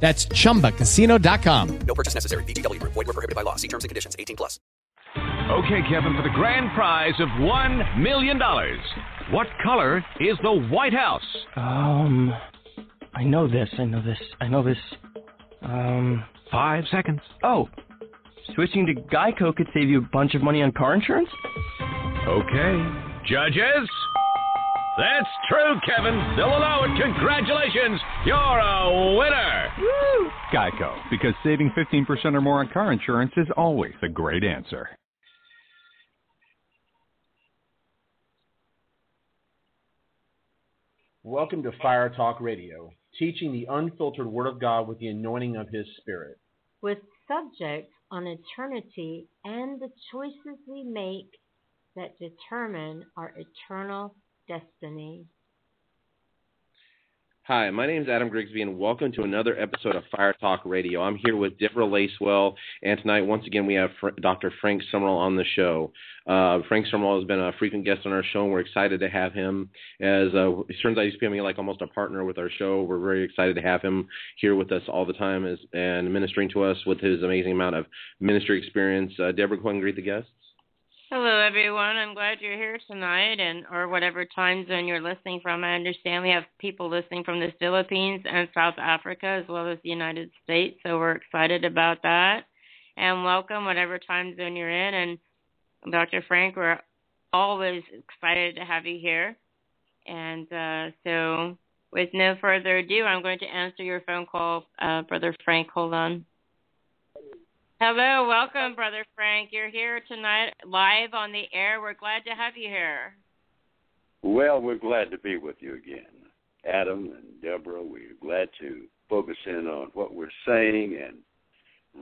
That's chumbacasino.com. No purchase necessary. VGW Group. Void were prohibited by law. See terms and conditions. 18 plus. Okay, Kevin, for the grand prize of $1 million. What color is the White House? Um, I know this. I know this. I know this. Um, Five seconds. oh, switching to Geico could save you a bunch of money on car insurance. Okay. Judges? That's true, Kevin. They'll allow it. Congratulations. You're a winner. Geico, because saving 15% or more on car insurance is always a great answer. Welcome to Fire Talk Radio, teaching the unfiltered Word of God with the anointing of His Spirit. with subjects on eternity and the choices we make that determine our eternal destiny. Hi, my name is Adam Grigsby, and welcome to another episode of Fire Talk Radio. I'm here with Deborah Lacewell, and tonight, once again, we have Fr- Dr. Frank Sumrall on the show. Uh, Frank Sumrall has been a frequent guest on our show, and we're excited to have him. As uh, it turns out, he's becoming like almost a partner with our show. We're very excited to have him here with us all the time as, and ministering to us with his amazing amount of ministry experience. Uh, Deborah, go ahead and greet the guests. Hello, everyone. I'm glad you're here tonight, and or whatever time zone you're listening from. I understand we have people listening from the Philippines and South Africa, as well as the United States. So we're excited about that. And welcome, whatever time zone you're in. And Dr. Frank, we're always excited to have you here. And uh, so, with no further ado, I'm going to answer your phone call, uh, Brother Frank. Hold on. Hello, welcome, Brother Frank. You're here tonight live on the air. We're glad to have you here. Well, we're glad to be with you again. Adam and Deborah, we're glad to focus in on what we're saying, and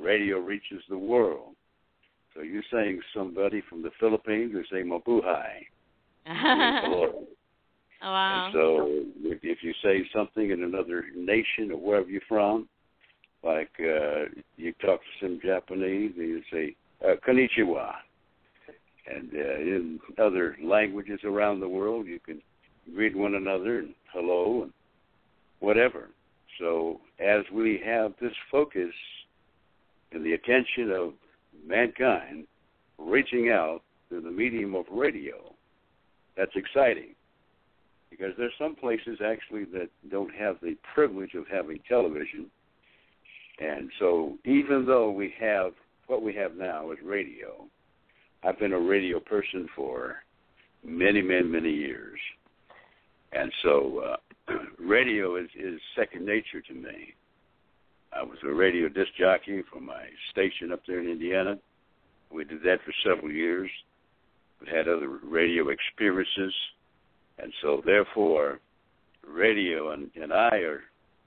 radio reaches the world. So you're saying somebody from the Philippines, we say mabuhay. Wow. And so if, if you say something in another nation or wherever you're from, like uh, you talk to some Japanese, and you say uh, konnichiwa. And uh, in other languages around the world, you can greet one another and hello and whatever. So as we have this focus and the attention of mankind reaching out through the medium of radio, that's exciting because there's some places actually that don't have the privilege of having television. And so even though we have what we have now is radio, I've been a radio person for many, many, many years. And so uh, radio is, is second nature to me. I was a radio disc jockey for my station up there in Indiana. We did that for several years. We had other radio experiences. And so, therefore, radio and, and I are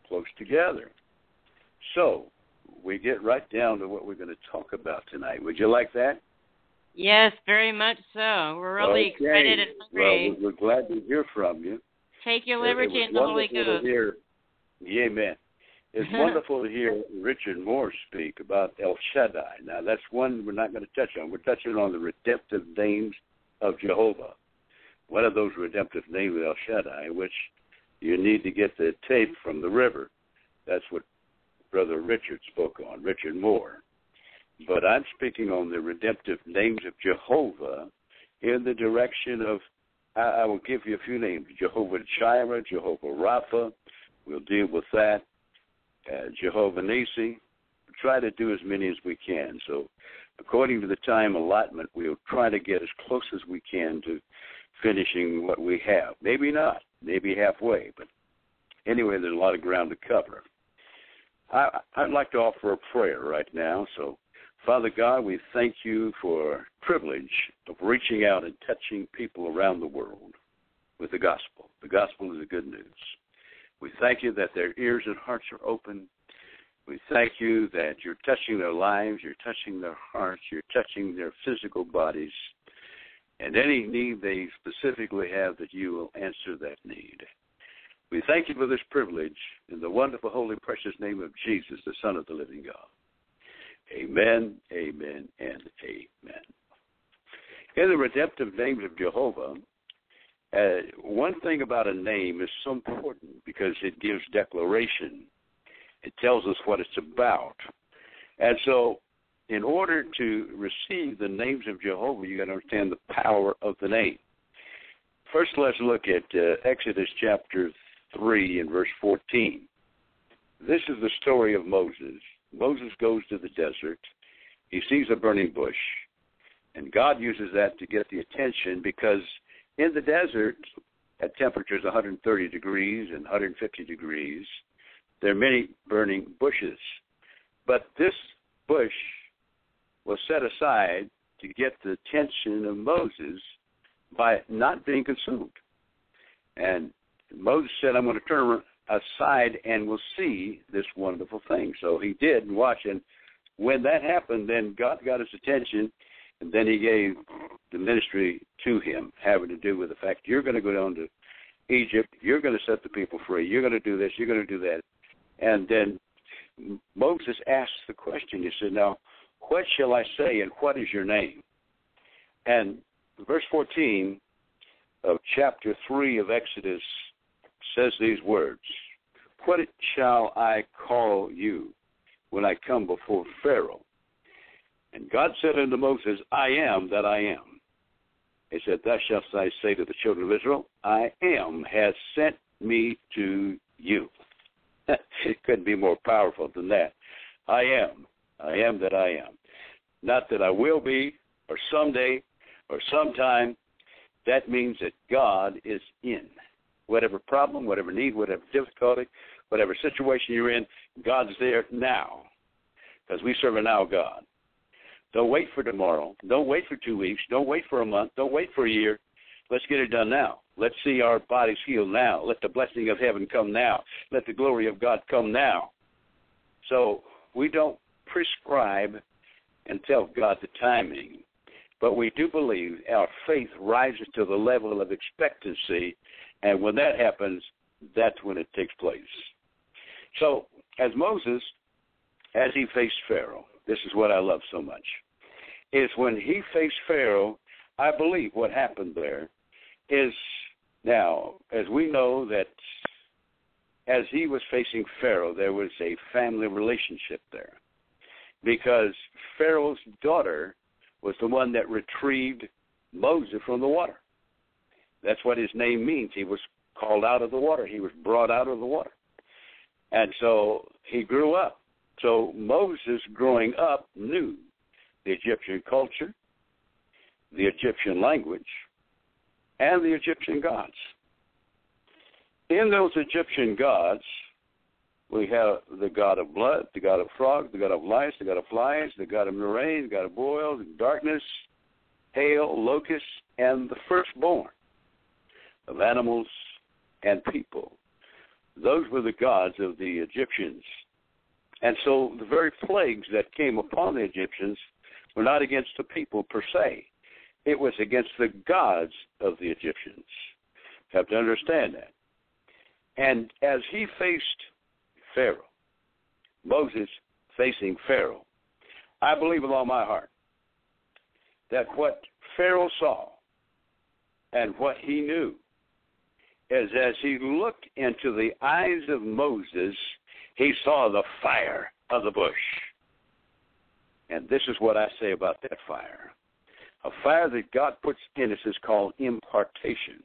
close together. So, we get right down to what we're going to talk about tonight. Would you like that? Yes, very much so. We're really okay. excited and hungry. Well, we're glad to hear from you. Take your liberty in the Holy Ghost. hear, yeah, amen. It's wonderful to hear Richard Moore speak about El Shaddai. Now, that's one we're not going to touch on. We're touching on the redemptive names of Jehovah. One of those redemptive names is El Shaddai, which you need to get the tape from the river. That's what Brother Richard spoke on, Richard Moore. But I'm speaking on the redemptive names of Jehovah in the direction of, I, I will give you a few names Jehovah Jireh, Jehovah Rapha. We'll deal with that. Uh, Jehovah Nissi. Try to do as many as we can. So, according to the time allotment, we'll try to get as close as we can to finishing what we have. Maybe not, maybe halfway, but anyway, there's a lot of ground to cover. I, I'd like to offer a prayer right now. So, Father God, we thank you for privilege of reaching out and touching people around the world with the gospel. The gospel is the good news. We thank you that their ears and hearts are open We thank you that you're touching their lives, you're touching their hearts, you're touching their physical bodies, and any need they specifically have, that you will answer that need. We thank you for this privilege in the wonderful, holy, precious name of Jesus, the Son of the living God. Amen, amen, and amen. In the redemptive names of Jehovah, uh, one thing about a name is so important because it gives declaration. It tells us what it's about. And so, in order to receive the names of Jehovah, you got to understand the power of the name. First, let's look at uh, Exodus chapter 3 and verse 14. This is the story of Moses. Moses goes to the desert. He sees a burning bush. And God uses that to get the attention because in the desert, at temperatures 130 degrees and 150 degrees, there are many burning bushes. But this bush was set aside to get the attention of Moses by not being consumed. And Moses said, I'm going to turn aside and we'll see this wonderful thing. So he did and watched. And when that happened, then God got his attention, and then he gave the ministry to him, having to do with the fact you're going to go down to Egypt, you're going to set the people free, you're going to do this, you're going to do that. And then Moses asked the question. He said, Now, what shall I say, and what is your name? And verse 14 of chapter 3 of Exodus says these words What shall I call you when I come before Pharaoh? And God said unto Moses, I am that I am. He said, Thus shalt thou say to the children of Israel, I am has sent me to you. it couldn't be more powerful than that. I am. I am that I am. Not that I will be, or someday, or sometime. That means that God is in whatever problem, whatever need, whatever difficulty, whatever situation you're in, God's there now. Because we serve a now God. Don't wait for tomorrow. Don't wait for two weeks. Don't wait for a month. Don't wait for a year. Let's get it done now. Let's see our bodies healed now. Let the blessing of heaven come now. Let the glory of God come now. So we don't prescribe and tell God the timing, but we do believe our faith rises to the level of expectancy and when that happens, that's when it takes place. So, as Moses, as he faced Pharaoh, this is what I love so much, is when he faced Pharaoh, I believe what happened there is now, as we know that as he was facing Pharaoh, there was a family relationship there. Because Pharaoh's daughter was the one that retrieved Moses from the water. That's what his name means. He was called out of the water. He was brought out of the water. And so he grew up. So Moses, growing up, knew the Egyptian culture, the Egyptian language, and the Egyptian gods. In those Egyptian gods, we have the god of blood, the god of frogs, the god of lice, the god of flies, the god of rain, the god of boils, darkness, hail, locusts, and the firstborn of animals and people. Those were the gods of the Egyptians. And so the very plagues that came upon the Egyptians were not against the people per se, it was against the gods of the Egyptians. You have to understand that. And as he faced Pharaoh, Moses facing Pharaoh, I believe with all my heart that what Pharaoh saw and what he knew is as he looked into the eyes of Moses, he saw the fire of the bush. And this is what I say about that fire. A fire that God puts in us is called impartation.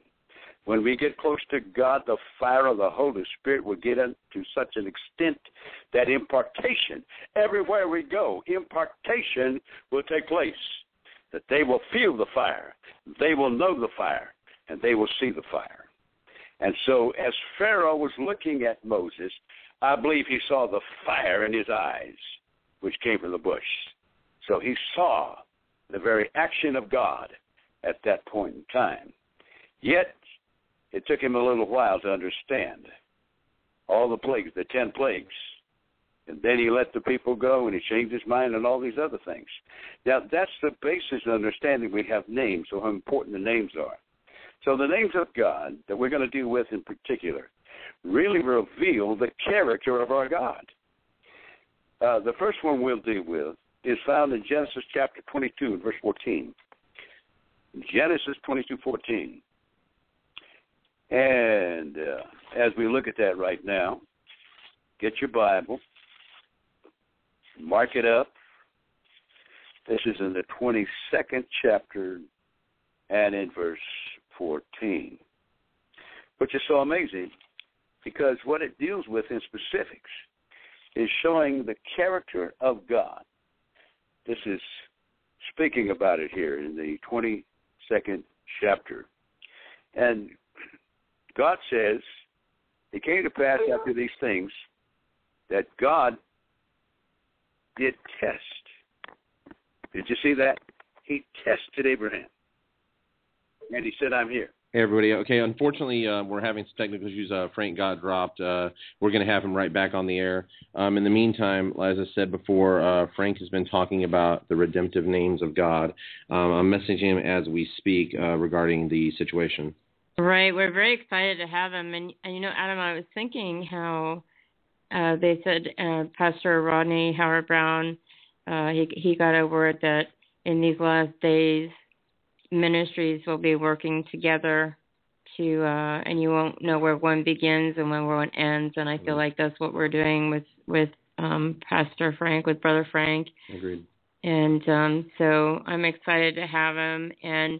When we get close to God, the fire of the Holy Spirit will get into such an extent that impartation, everywhere we go, impartation will take place. That they will feel the fire, they will know the fire, and they will see the fire. And so, as Pharaoh was looking at Moses, I believe he saw the fire in his eyes, which came from the bush. So he saw the very action of God at that point in time. Yet, it took him a little while to understand all the plagues, the ten plagues, And then he let the people go and he changed his mind and all these other things. Now, that's the basis of understanding we have names, so how important the names are. So, the names of God that we're going to deal with in particular really reveal the character of our God. Uh, the first one we'll deal with is found in Genesis chapter 22, verse 14. Genesis 22, 14. And uh, as we look at that right now, get your Bible, mark it up. This is in the 22nd chapter and in verse 14, which is so amazing because what it deals with in specifics is showing the character of God. This is speaking about it here in the 22nd chapter. And God says, It came to pass after these things that God did test. Did you see that? He tested Abraham. And he said, I'm here. Hey everybody. Okay, unfortunately, uh, we're having some technical issues. Uh, Frank got dropped. Uh, we're going to have him right back on the air. Um, in the meantime, as I said before, uh, Frank has been talking about the redemptive names of God. Um, I'm messaging him as we speak uh, regarding the situation. Right. We're very excited to have him. And, and you know, Adam, I was thinking how uh, they said uh, Pastor Rodney Howard Browne, uh, he he got a word that in these last days ministries will be working together to uh and you won't know where one begins and when one ends and I feel like that's what we're doing with with um Pastor Frank with Brother Frank. Agreed. And um so I'm excited to have him and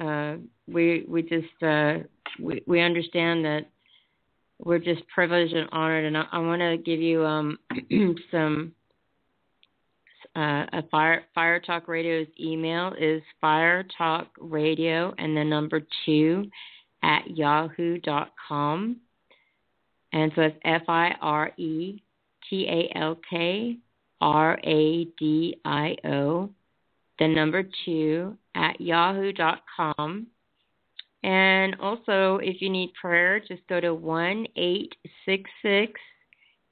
uh we we just uh we we understand that we're just privileged and honored and I, I want to give you um some uh, a fire fire talk radio's email is fire talk radio and the number two at yahoo dot com. And so it's f i r e t a l k r a d i o the number two at yahoo.com. and also if you need prayer just go to one eight six six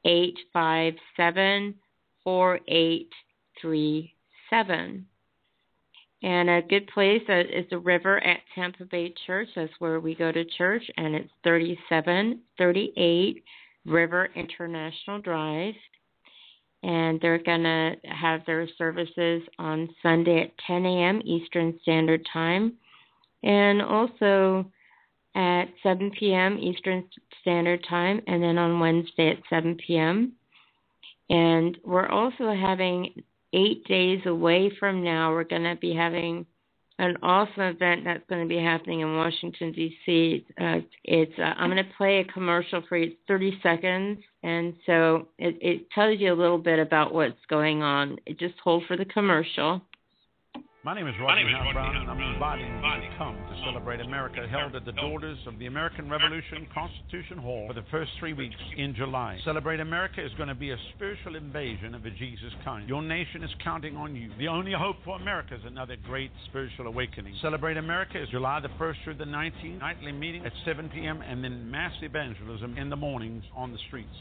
eight five seven four eight three seven. And a good place uh, is the river at Tampa Bay Church. That's where we go to church, and it's 3738 River International Drive. And they're going to have their services on Sunday at 10 a.m. Eastern Standard Time, and also at 7 p.m. Eastern Standard Time, and then on Wednesday at 7 p.m. And we're also having eight days away from now, we're going to be having an awesome event that's going to be happening in Washington D.C. Uh, it's uh, I'm going to play a commercial for you. It's 30 seconds, and so it, it tells you a little bit about what's going on. It just hold for the commercial. My name is Rodney Howard Browne, and I'm inviting you to come to Celebrate America, held at the Daughters of the American Revolution Constitution Hall for the first three weeks in July. Celebrate America is going to be a spiritual invasion of a Jesus kind. Your nation is counting on you. The only hope for America is another great spiritual awakening. Celebrate America is July the 1st through the 19th, nightly meeting at 7 p.m., and then mass evangelism in the mornings on the streets.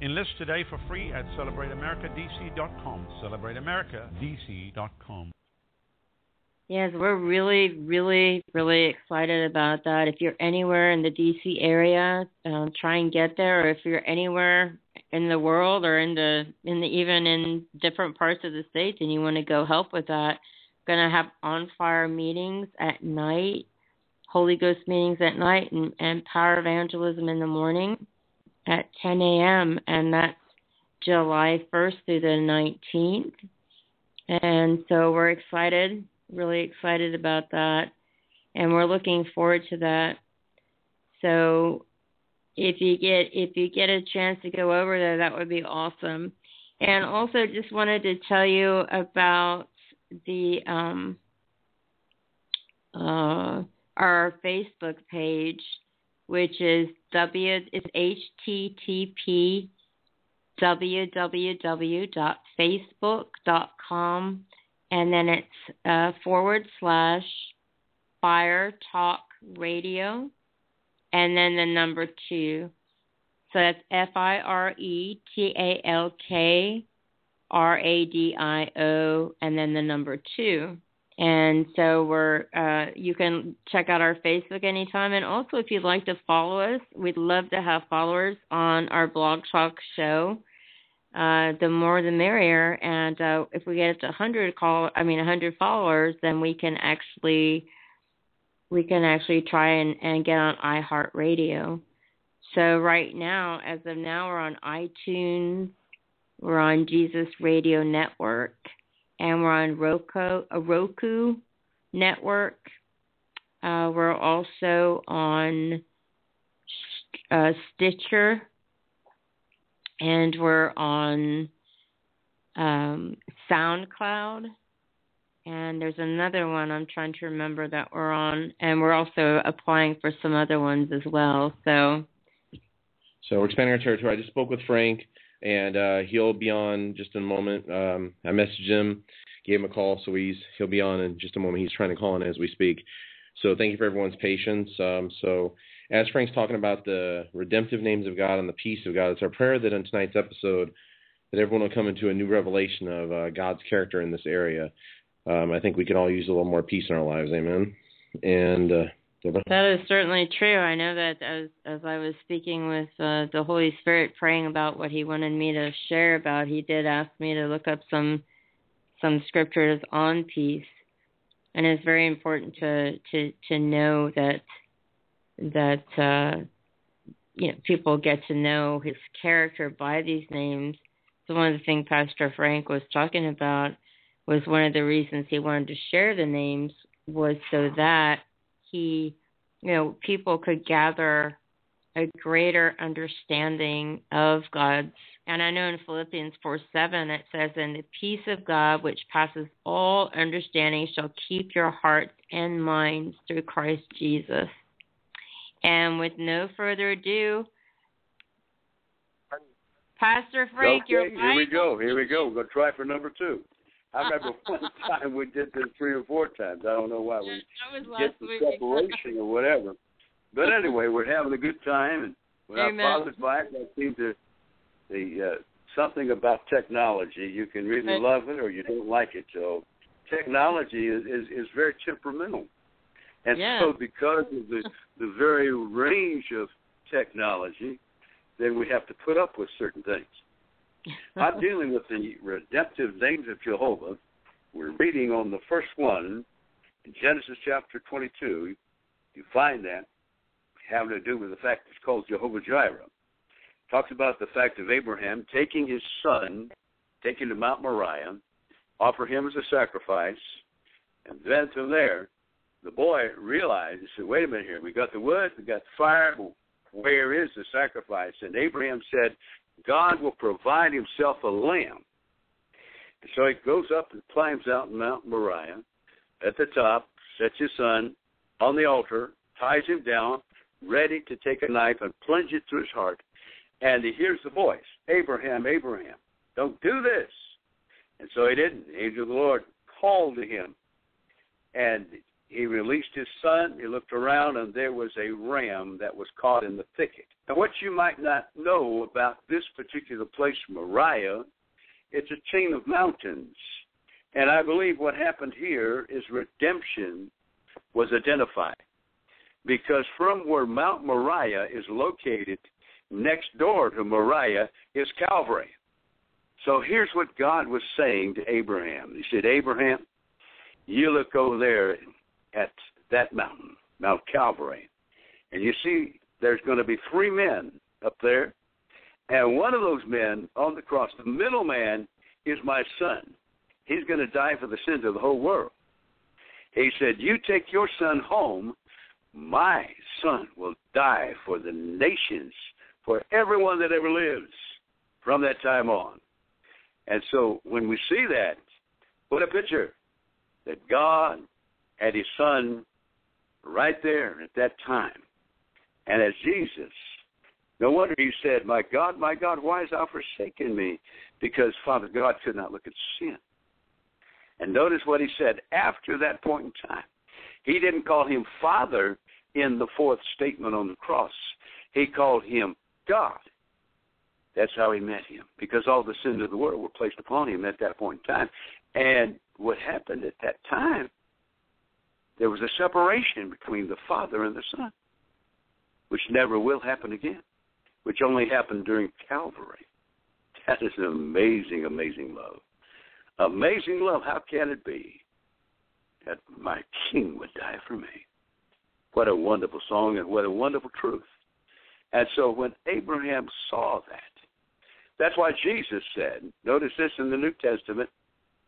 Enlist today for free at celebrateamericadc.com. Celebrateamericadc.com. Yes, we're really, really, really excited about that. If you're anywhere in the DC area, um, try and get there. Or if you're anywhere in the world or in the in the even in different parts of the states and you want to go help with that, gonna have on fire meetings at night, Holy Ghost meetings at night, and, and power evangelism in the morning at 10 a.m. and that's July 1st through the 19th. And so we're excited really excited about that and we're looking forward to that. So if you get if you get a chance to go over there that would be awesome. And also just wanted to tell you about the um uh our facebook page which is w it's http www.facebook.com and then it's uh, forward slash Fire Talk Radio, and then the number two So that's F I R E T A L K R A D I O, and then the number two. And so we're uh, you can check out our Facebook anytime, and also if you'd like to follow us, we'd love to have followers on our Blog Talk show. Uh, the more the merrier, and uh, if we get to 100 call, I mean 100 followers, then we can actually we can actually try and, and get on iHeartRadio. So right now, as of now, we're on iTunes, we're on Jesus Radio Network, and we're on Roku, a Roku network. Uh, we're also on uh, Stitcher, and we're on um, SoundCloud. And there's another one I'm trying to remember that we're on, and we're also applying for some other ones as well. So, so we're expanding our territory. I just spoke with Frank and uh, he'll be on just in a moment. Um, I messaged him, gave him a call, so he's he'll be on in just a moment. He's trying to call in as we speak. So thank you for everyone's patience. Um, so as Frank's talking about the redemptive names of God and the peace of God, it's our prayer that in tonight's episode that everyone will come into a new revelation of uh, God's character in this area. Um, I think we can all use a little more peace in our lives. Amen. And uh, that is certainly true. I know that as as I was speaking with uh, the Holy Spirit, praying about what He wanted me to share about, He did ask me to look up some some scriptures on peace, and it's very important to to to know that that uh, you know people get to know His character by these names. So one of the things Pastor Frank was talking about was one of the reasons he wanted to share the names was so that he, you know, people could gather a greater understanding of God's. And I know in Philippians 4 7 it says, And the peace of God, which passes all understanding, shall keep your hearts and minds through Christ Jesus. And with no further ado, Pastor Frank, okay, your here we go. Here we go. We're gonna try for number two. I remember one time we did this three or four times. I don't know why we get the separation or whatever. But anyway, we're having a good time, and when Amen. our father's back, I seem to the uh, something about technology. You can really love it or you don't like it. So technology is is, is very temperamental, and Yeah. so because of the the very range of technology, then we have to put up with certain things. I'm dealing with the redemptive names of Jehovah. We're reading on the first one in Genesis chapter 22. You find that having to do with the fact it's called Jehovah Jireh. Talks about the fact of Abraham taking his son, taking to Mount Moriah, offer him as a sacrifice, and then from there, the boy realized, he said, wait a minute here, we got the wood, we got the fire, where is the sacrifice? And Abraham said, God will provide himself a lamb. And so he goes up and climbs out Mount Moriah. At the top, sets his son on the altar, ties him down, ready to take a knife and plunge it through his heart. And he hears the voice, Abraham, Abraham, don't do this. And so he didn't. The angel of the Lord called to him. And he released his son. He looked around, and there was a ram that was caught in the thicket. Now, what you might not know about this particular place, Moriah, it's a chain of mountains. And I believe what happened here is redemption was identified. Because from where Mount Moriah is located, next door to Moriah is Calvary. So here's what God was saying to Abraham. He said, Abraham, you look over there at that mountain, Mount Calvary, and you see there's going to be three men up there, and one of those men on the cross, the middle man, is my son. He's going to die for the sins of the whole world. He said, You take your son home, my son will die for the nations, for everyone that ever lives from that time on. And so when we see that, what a picture that God had his son right there at that time. And as Jesus, no wonder he said, My God, my God, why hast thou forsaken me? Because Father God could not look at sin. And notice what he said after that point in time. He didn't call him Father in the fourth statement on the cross. He called him God. That's how he met him, because all the sins of the world were placed upon him at that point in time. And what happened at that time, there was a separation between the Father and the Son, which never will happen again, which only happened during Calvary. That is an amazing, amazing love. Amazing love. How can it be that my King would die for me? What a wonderful song and what a wonderful truth. And so when Abraham saw that, that's why Jesus said, notice this in the New Testament,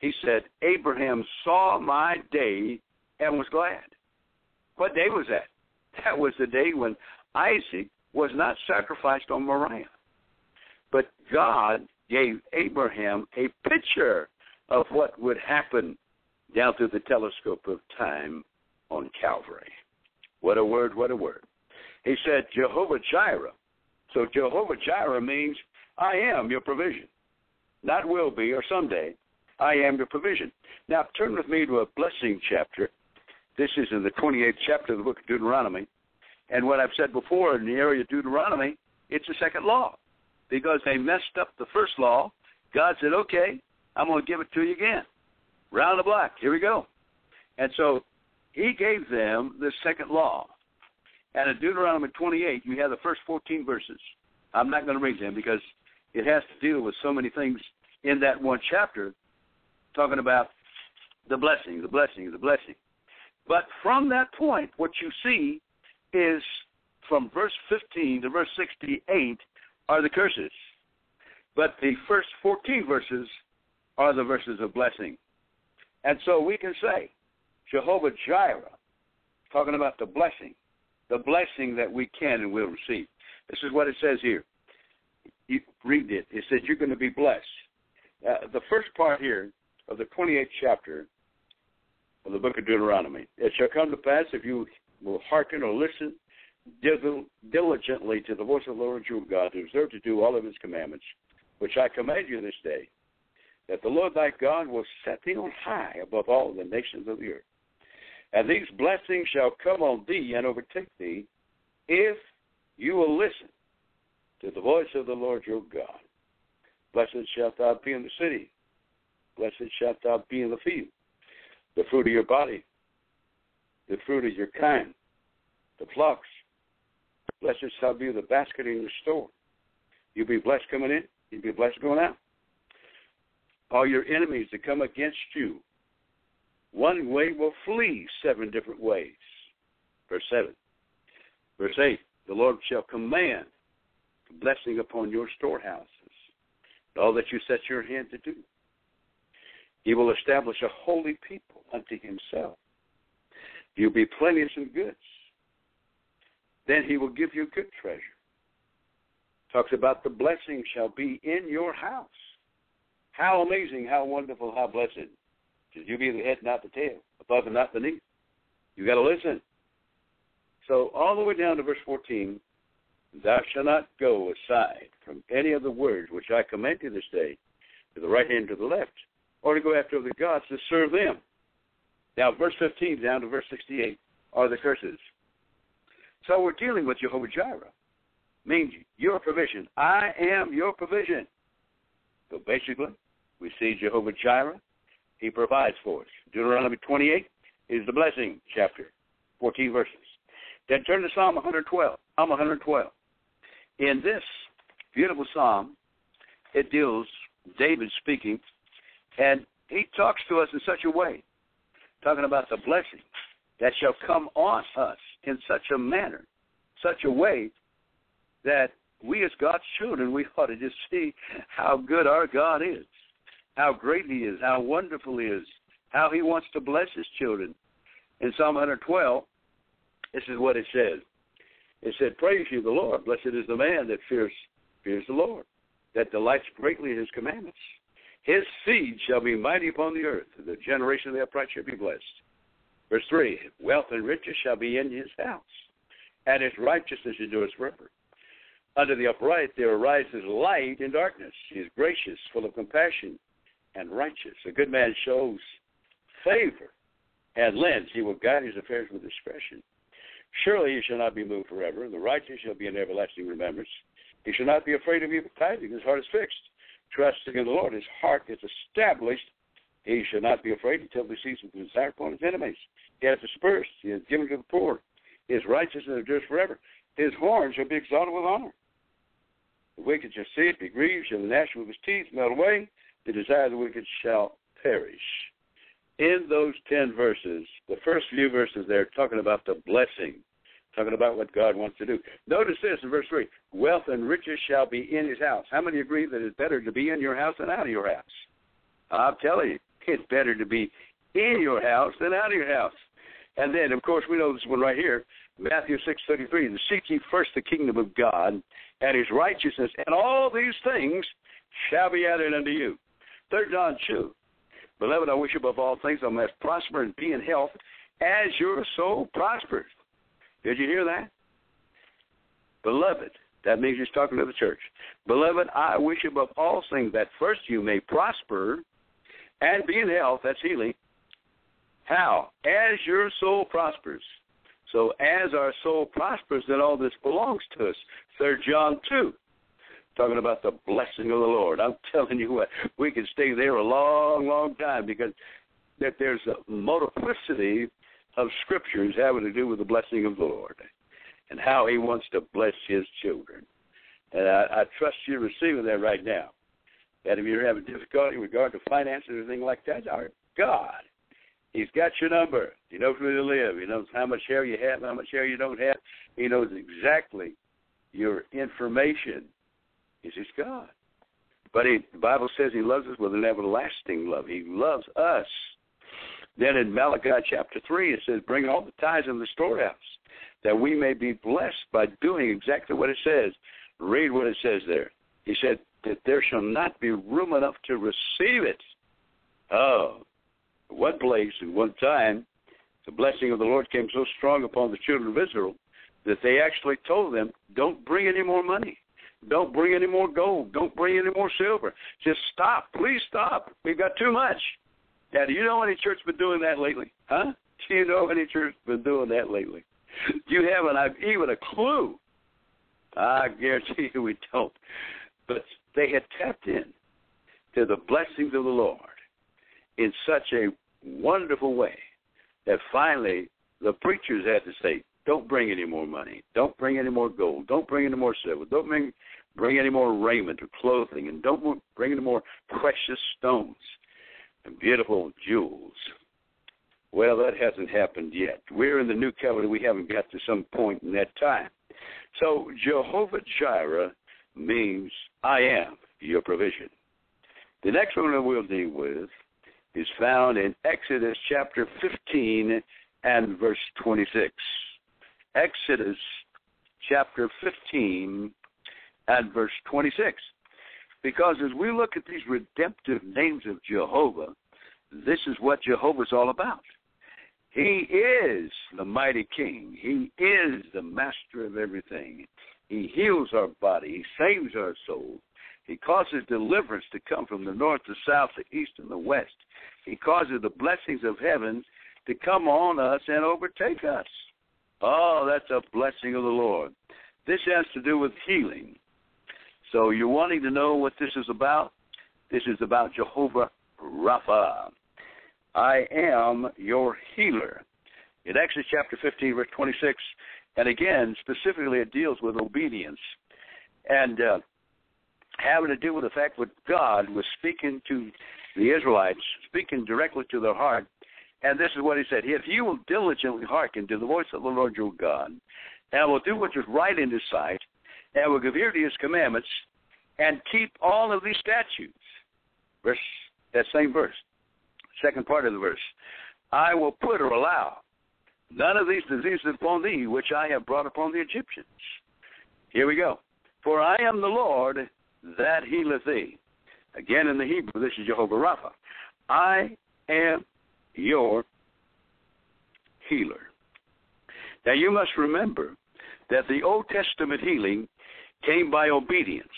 he said, Abraham saw my day and was glad. What day was that? That was the day when Isaac was not sacrificed on Moriah. But God gave Abraham a picture of what would happen down through the telescope of time on Calvary. What a word, what a word. He said, Jehovah Jireh. So Jehovah Jireh means I am your provision. Not will be or someday. I am your provision. Now turn with me to a blessing chapter. This is in the 28th chapter of the book of Deuteronomy. And what I've said before in the area of Deuteronomy, it's the second law. Because they messed up the first law, God said, okay, I'm going to give it to you again. Round the block. Here we go. And so he gave them the second law. And in Deuteronomy 28, you have the first 14 verses. I'm not going to read them because it has to deal with so many things in that one chapter, talking about the blessing, the blessing, the blessing. But from that point, what you see is from verse 15 to verse 68 are the curses. But the first 14 verses are the verses of blessing. And so we can say, Jehovah Jireh, talking about the blessing, the blessing that we can and will receive. This is what it says here. You read it. It says you're going to be blessed. Uh, the first part here of the 28th chapter of the book of Deuteronomy. It shall come to pass if you will hearken or listen diligently to the voice of the Lord your God to observe to do all of his commandments, which I command you this day, that the Lord thy God will set thee on high above all the nations of the earth. And these blessings shall come on thee and overtake thee if you will listen to the voice of the Lord your God. Blessed shalt thou be in the city. Blessed shalt thou be in the field. The fruit of your body, the fruit of your kind, the flocks. Blessed shall be the basket in your store. You'll be blessed coming in, you'll be blessed going out. All your enemies that come against you one way will flee seven different ways. Verse 7. Verse 8 The Lord shall command blessing upon your storehouses, all that you set your hand to do. He will establish a holy people unto himself. You'll be plenteous in goods. Then he will give you good treasure. Talks about the blessing shall be in your house. How amazing, how wonderful, how blessed you be the head, not the tail, above and not beneath. You got to listen. So all the way down to verse 14, thou shalt not go aside from any of the words which I command you this day, to the right hand, to the left, or to go after other gods to serve them. Now, verse 15 down to verse 68 are the curses. So we're dealing with Jehovah Jireh, means your provision. I am your provision. So basically, we see Jehovah Jireh he provides for us. Deuteronomy 28 is the blessing chapter, 14 verses. Then turn to Psalm 112. Psalm 112. In this beautiful psalm, it deals, David speaking, and he talks to us in such a way, talking about the blessing that shall come on us in such a manner, such a way that we as God's children, we ought to just see how good our God is how great he is, how wonderful he is, how he wants to bless his children. In Psalm 112, this is what it says. It said, Praise you, the Lord. Blessed is the man that fears, fears the Lord, that delights greatly in his commandments. His seed shall be mighty upon the earth, and the generation of the upright shall be blessed. Verse 3 Wealth and riches shall be in his house, and his righteousness endures forever. Under the upright there arises light in darkness. He is gracious, full of compassion, and righteous. A good man shows favor and lends. He will guide his affairs with discretion. Surely he shall not be moved forever. And the righteous shall be in everlasting remembrance. He shall not be afraid of evil tidings. His heart is fixed, trusting in the Lord. His heart is established. He shall not be afraid until he sees the desire upon his enemies. He hath dispersed. He hath given to the poor. His righteousness endures forever. His horn shall be exalted with honor. The wicked shall see it, be grieved, shall gnash with his teeth, melt away. The desire of the wicked shall perish. In those ten verses, the first few verses there talking about the blessing, talking about what God wants to do. Notice this in verse three: Wealth and riches shall be in his house. How many agree that it's better to be in your house than out of your house? I'm telling you, it's better to be in your house than out of your house. And then, of course, we know this one right here, Matthew six thirty three. Seek ye first the kingdom of God and his righteousness, and all these things shall be added unto you. Third John two. Beloved, I wish above all things I must prosper and be in health as your soul prospers. Did you hear that? Beloved, that means he's talking to the church. Beloved, I wish above all things that first you may prosper and be in health, that's healing. How? As your soul prospers. So as our soul prospers, then all this belongs to us. Third John two, talking about the blessing of the Lord. I'm telling you what, we can stay there a long, long time because that there's a multiplicity of scriptures having to do with the blessing of the Lord and how He wants to bless His children. And I, I trust you're receiving that right now. That if you're having difficulty in regard to finances or anything like that, our God He's got your number. He knows where you live. He knows how much hair you have, how much hair you don't have. He knows exactly your information. Is his God. But he, the Bible says he loves us with an everlasting love. He loves us. Then in Malachi chapter 3, it says, Bring all the tithes in the storehouse, that we may be blessed by doing exactly what it says. Read what it says there. He said, That there shall not be room enough to receive it. Oh, one place and one time, the blessing of the Lord came so strong upon the children of Israel that they actually told them, Don't bring any more money. Don't bring any more gold. Don't bring any more silver. Just stop. Please stop. We've got too much. Now, do you know any church been doing that lately? Huh? Do you know any church been doing that lately? Do you have an, I've even a clue? I guarantee you we don't. But they had tapped in to the blessings of the Lord in such a wonderful way that finally the preachers had to say, don't bring any more money. Don't bring any more gold. Don't bring any more silver. Don't bring, bring any more raiment or clothing. And don't bring any more precious stones and beautiful jewels. Well, that hasn't happened yet. We're in the new covenant. We haven't got to some point in that time. So Jehovah Jireh means I am your provision. The next one that we'll deal with is found in Exodus chapter 15 and verse 26. Exodus chapter 15 and verse 26. Because as we look at these redemptive names of Jehovah, this is what Jehovah's all about. He is the mighty king. He is the master of everything. He heals our body. He saves our soul. He causes deliverance to come from the north, the south, the east, and the west. He causes the blessings of heaven to come on us and overtake us. Oh, that's a blessing of the Lord. This has to do with healing. So you're wanting to know what this is about? This is about Jehovah Rapha. I am your healer. In Exodus chapter 15, verse 26, and again, specifically, it deals with obedience. And uh, having to do with the fact that God was speaking to the Israelites, speaking directly to their heart. And this is what he said If you will diligently hearken to the voice of the Lord your God, and will do what is right in his sight, and will give ear to his commandments, and keep all of these statutes. Verse that same verse, second part of the verse. I will put or allow none of these diseases upon thee which I have brought upon the Egyptians. Here we go. For I am the Lord that healeth thee. Again, in the Hebrew, this is Jehovah Rapha. I am your healer. Now, you must remember that the Old Testament healing came by obedience.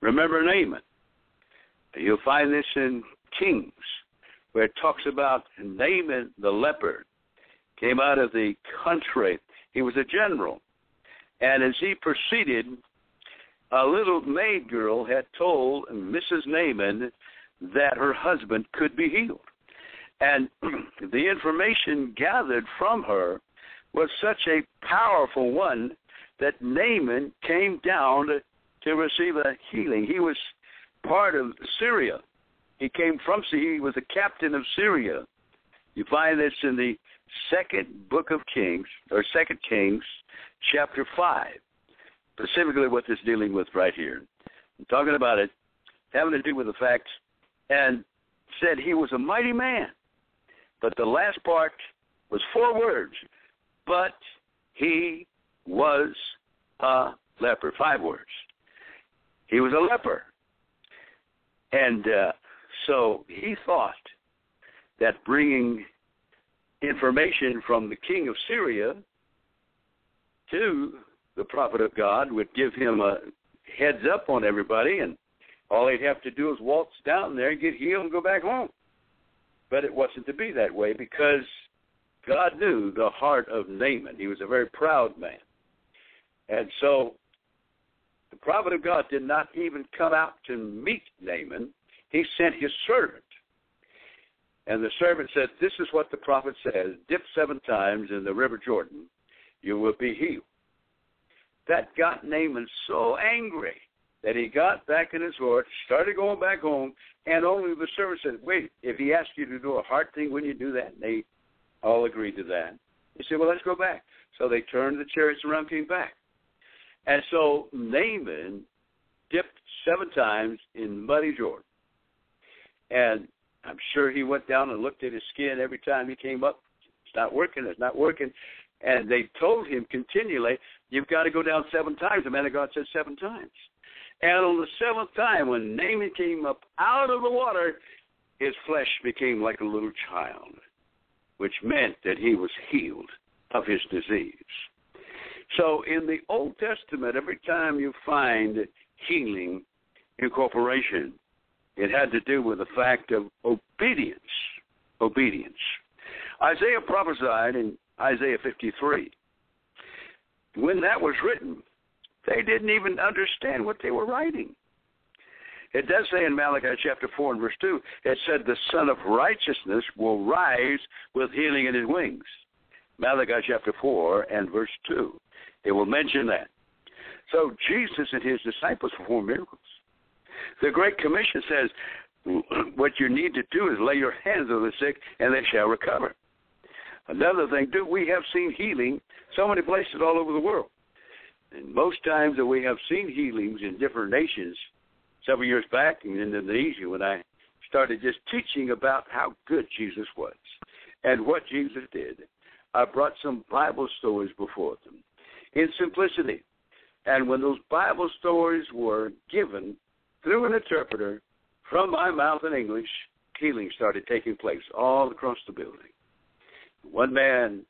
Remember Naaman. You'll find this in Kings, where it talks about Naaman the leper came out of the country. He was a general. And as he proceeded a little maid girl had told Mrs. Naaman that her husband could be healed. And the information gathered from her was such a powerful one that Naaman came down to, to receive a healing. He was part of Syria. He came from Syria. He was a captain of Syria. You find this in the second book of Kings, or second Kings, chapter 5. Specifically what this dealing with right here. I'm talking about it having to do with the facts, and said he was a mighty man. But the last part was four words. But he was a leper. Five words. He was a leper. And uh, so he thought that bringing information from the king of Syria to the prophet of God would give him a heads up on everybody, and all he'd have to do is waltz down there, get healed, and go back home. But it wasn't to be that way because God knew the heart of Naaman. He was a very proud man. And so the prophet of God did not even come out to meet Naaman. He sent his servant. And the servant said, This is what the prophet says dip seven times in the river Jordan, you will be healed. That got Naaman so angry that he got back in his horse, started going back home, and only the servant said, Wait, if he asked you to do a hard thing, when you do that? And they all agreed to that. He said, Well, let's go back. So they turned the chariots around, came back. And so Naaman dipped seven times in muddy Jordan. And I'm sure he went down and looked at his skin every time he came up. It's not working, it's not working. And they told him continually, You've got to go down seven times. The man of God said seven times. And on the seventh time, when Naaman came up out of the water, his flesh became like a little child, which meant that he was healed of his disease. So in the Old Testament, every time you find healing incorporation, it had to do with the fact of obedience. Obedience. Isaiah prophesied in Isaiah 53. When that was written, they didn't even understand what they were writing. It does say in Malachi chapter 4 and verse 2, it said, The Son of Righteousness will rise with healing in his wings. Malachi chapter 4 and verse 2. It will mention that. So Jesus and his disciples perform miracles. The Great Commission says, what you need to do is lay your hands on the sick and they shall recover. Another thing, too, we have seen healing so many places all over the world. And most times that we have seen healings in different nations, several years back in Indonesia when I started just teaching about how good Jesus was and what Jesus did, I brought some Bible stories before them in simplicity. And when those Bible stories were given through an interpreter from my mouth in English, healing started taking place all across the building. One man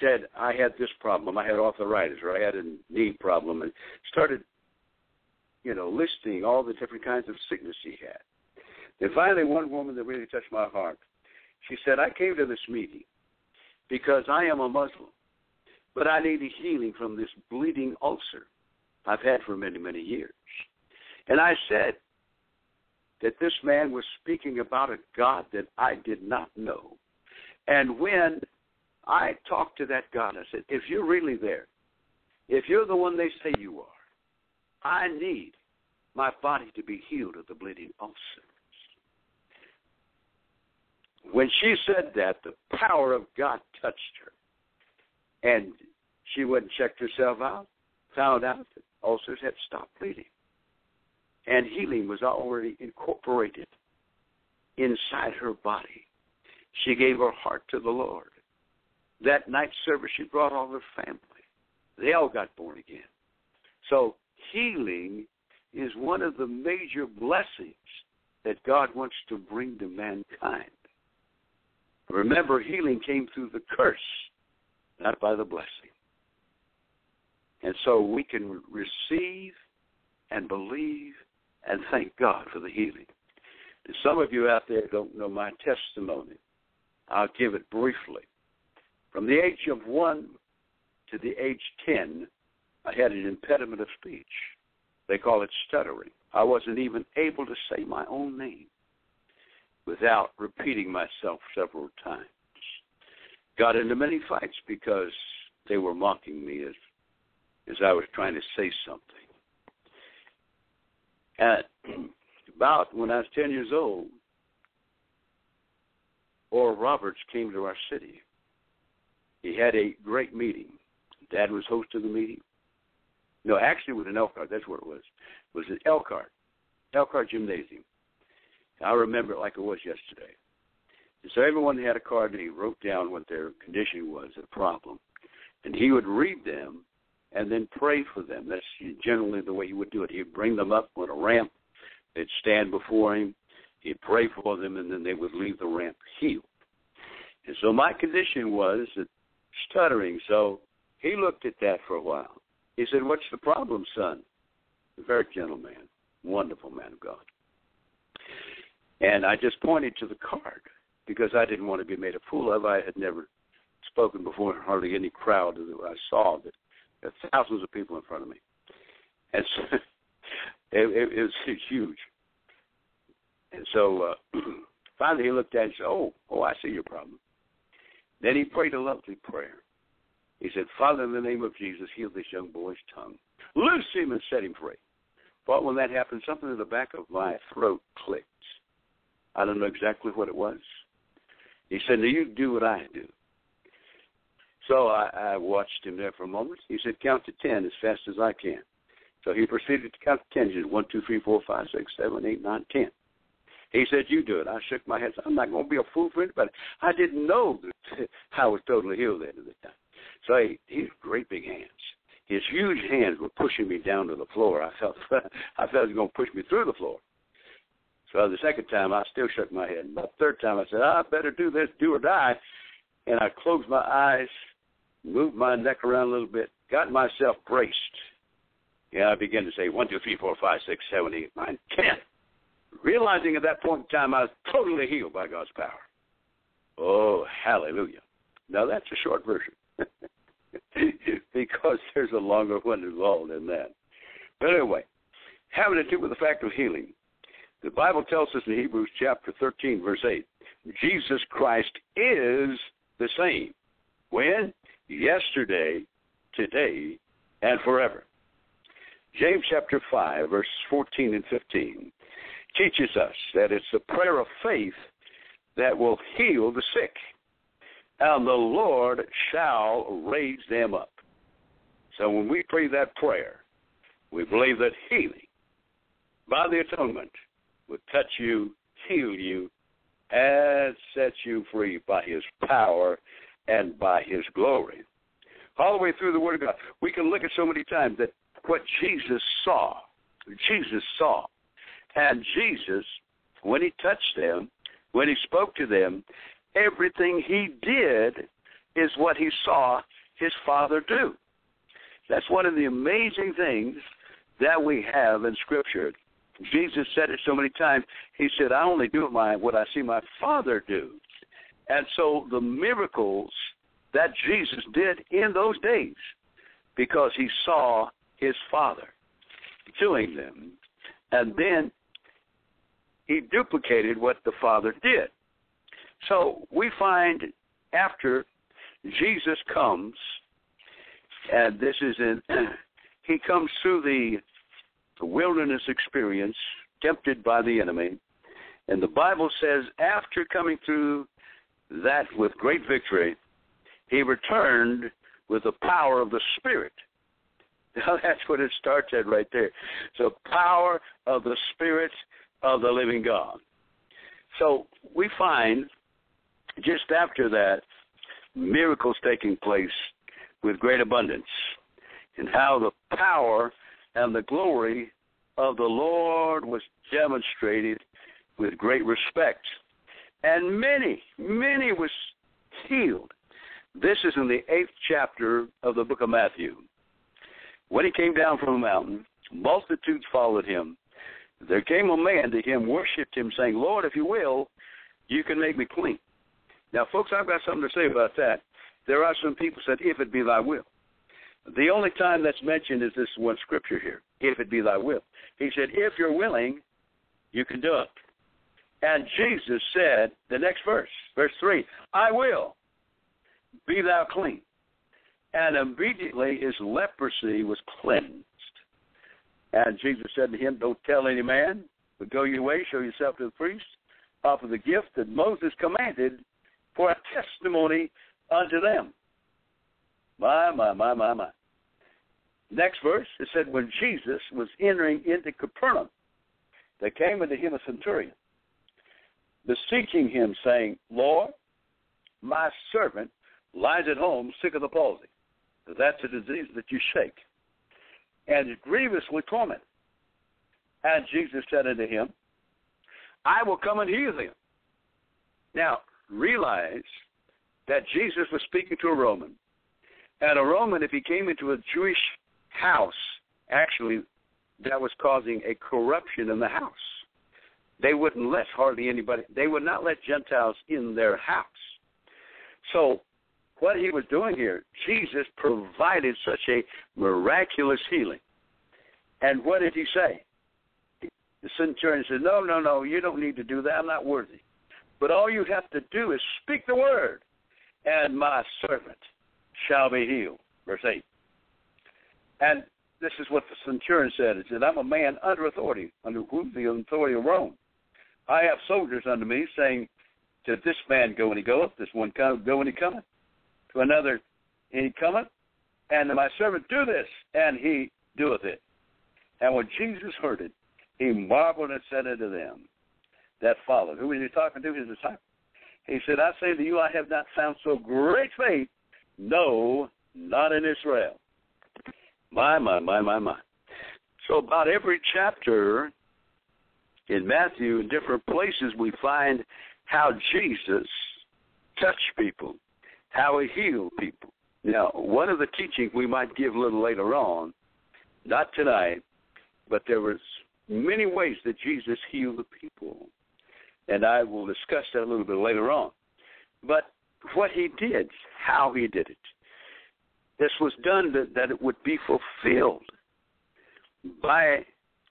said, I had this problem. I had arthritis or I had a knee problem and started, you know, listing all the different kinds of sickness he had. Then finally, one woman that really touched my heart, she said, I came to this meeting because I am a Muslim, but I need a healing from this bleeding ulcer I've had for many, many years. And I said that this man was speaking about a God that I did not know. And when I talked to that God, I said, if you're really there, if you're the one they say you are, I need my body to be healed of the bleeding ulcers. When she said that, the power of God touched her. And she went and checked herself out, found out that ulcers had stopped bleeding. And healing was already incorporated inside her body. She gave her heart to the Lord. That night service, she brought all her family. They all got born again. So healing is one of the major blessings that God wants to bring to mankind. Remember, healing came through the curse, not by the blessing. And so we can receive and believe and thank God for the healing. And some of you out there don't know my testimony. I'll give it briefly. From the age of one to the age 10, I had an impediment of speech. They call it stuttering. I wasn't even able to say my own name without repeating myself several times. Got into many fights because they were mocking me as as I was trying to say something. At about when I was ten years old, Oral Roberts came to our city. He had a great meeting. Dad was host of the meeting. No, actually, it was an Elkhart. That's what it was. It was an Elkhart, Elkhart Gymnasium. I remember it like it was yesterday. So everyone had a card and he wrote down what their condition was, the problem. And he would read them and then pray for them. That's generally the way he would do it. He'd bring them up on a ramp. They'd stand before him. He'd pray for them, and then they would leave the ramp healed. And so my condition was stuttering. So he looked at that for a while. He said, What's the problem, son? A very gentle man, wonderful man of God. And I just pointed to the card because I didn't want to be made a fool of. I had never spoken before, in hardly any crowd that I saw, that there were thousands of people in front of me. And so it, it, it was huge. And so uh, finally he looked at it and said, Oh, oh, I see your problem. Then he prayed a lovely prayer. He said, Father, in the name of Jesus, heal this young boy's tongue. Loose him and set him free. But when that happened, something in the back of my throat clicked. I don't know exactly what it was. He said, Now you do what I do. So I, I watched him there for a moment. He said, Count to ten as fast as I can. So he proceeded to count to ten. He said, One, two, three, four, five, six, seven, eight, nine, ten. He said, You do it. I shook my head. I'm not going to be a fool for anybody. I didn't know that I was totally healed at the time. So he, he great big hands. His huge hands were pushing me down to the floor. I felt I felt he was going to push me through the floor. So the second time, I still shook my head. And the third time, I said, I better do this, do or die. And I closed my eyes, moved my neck around a little bit, got myself braced. Yeah, I began to say one, two, three, four, five, six, seven, eight, nine, ten. Realizing at that point in time I was totally healed by God's power. Oh, hallelujah. Now that's a short version. because there's a longer one involved in that. But anyway, having to do with the fact of healing, the Bible tells us in Hebrews chapter 13, verse 8, Jesus Christ is the same. When? Yesterday, today, and forever. James chapter 5, verses 14 and 15 teaches us that it's the prayer of faith that will heal the sick, and the Lord shall raise them up. So when we pray that prayer, we believe that healing by the atonement will touch you, heal you, and set you free by his power and by his glory. All the way through the Word of God, we can look at so many times that what Jesus saw, Jesus saw. And Jesus, when he touched them, when he spoke to them, everything he did is what he saw his Father do. That's one of the amazing things that we have in Scripture. Jesus said it so many times. He said, I only do my what I see my Father do. And so the miracles that Jesus did in those days, because he saw his Father doing them. And then he duplicated what the Father did. So we find after Jesus comes, and this is in, he comes through the wilderness experience, tempted by the enemy. And the Bible says, after coming through that with great victory, he returned with the power of the Spirit. Now that's what it starts at right there. So, power of the Spirit of the living God. So, we find just after that, miracles taking place with great abundance, and how the power and the glory of the Lord was demonstrated with great respect. And many, many was healed. This is in the eighth chapter of the book of Matthew. When he came down from the mountain, multitudes followed him. There came a man to him, worshipped him, saying, Lord, if you will, you can make me clean. Now, folks, I've got something to say about that. There are some people said, if it be thy will. The only time that's mentioned is this one scripture here. if it be thy will. He said, if you're willing, you can do it. And Jesus said, the next verse, verse 3, I will, be thou clean. And immediately his leprosy was cleansed. And Jesus said to him, Don't tell any man, but go your way, show yourself to the priest, offer the gift that Moses commanded for a testimony unto them. My, my, my, my, my. Next verse, it said, When Jesus was entering into Capernaum, there came unto him a centurion, beseeching him, saying, Lord, my servant lies at home sick of the palsy. That's a disease that you shake, and grievously tormented. And Jesus said unto him, I will come and heal him. Now, realize that Jesus was speaking to a Roman. And a Roman, if he came into a Jewish house, actually, that was causing a corruption in the house. They wouldn't let hardly anybody, they would not let Gentiles in their house. So, what he was doing here, Jesus provided such a miraculous healing. And what did he say? The centurion said, No, no, no, you don't need to do that. I'm not worthy. But all you have to do is speak the word, and my servant shall be healed. Verse 8. And this is what the centurion said. He said, I'm a man under authority, under the authority of Rome. I have soldiers under me, saying, To this man go and he goeth, this one come, go and he cometh, to another and he cometh, and to my servant do this, and he doeth it. And when Jesus heard it, he marveled and said unto them that followed. Who was he talking to? His disciples. He said, I say to you, I have not found so great faith, no, not in Israel. My, my, my, my, my. So, about every chapter in Matthew, in different places, we find how Jesus touched people, how he healed people. Now, one of the teachings we might give a little later on, not tonight, but there was many ways that Jesus healed the people. And I will discuss that a little bit later on. But what he did, how he did it, this was done that, that it would be fulfilled by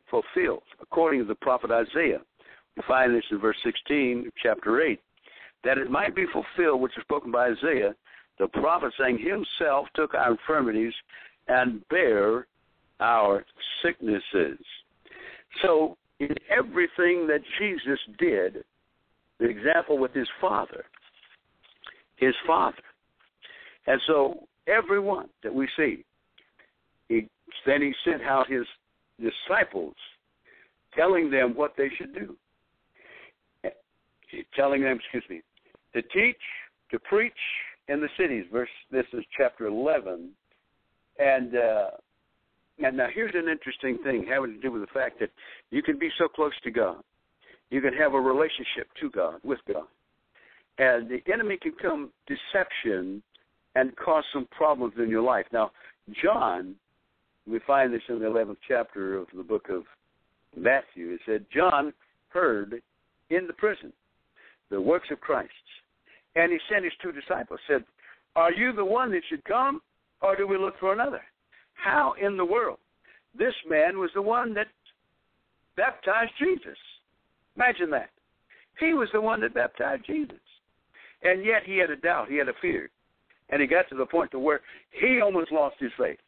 fulfilled according to the prophet Isaiah. We find this in verse 16 chapter 8 that it might be fulfilled which is spoken by Isaiah the prophet saying himself took our infirmities and bare our sicknesses. So in everything that Jesus did, the example with his father, his father. And so everyone that we see, he, then he sent out his disciples, telling them what they should do. Telling them, excuse me, to teach, to preach in the cities. Verse this is chapter eleven, and uh, and now here's an interesting thing having to do with the fact that you can be so close to God, you can have a relationship to God with God, and the enemy can come deception and cause some problems in your life. Now, John, we find this in the 11th chapter of the book of Matthew. It said, John heard in the prison the works of Christ. And he sent his two disciples, said, Are you the one that should come, or do we look for another? How in the world? This man was the one that baptized Jesus. Imagine that. He was the one that baptized Jesus. And yet he had a doubt, he had a fear. And he got to the point to where he almost lost his faith.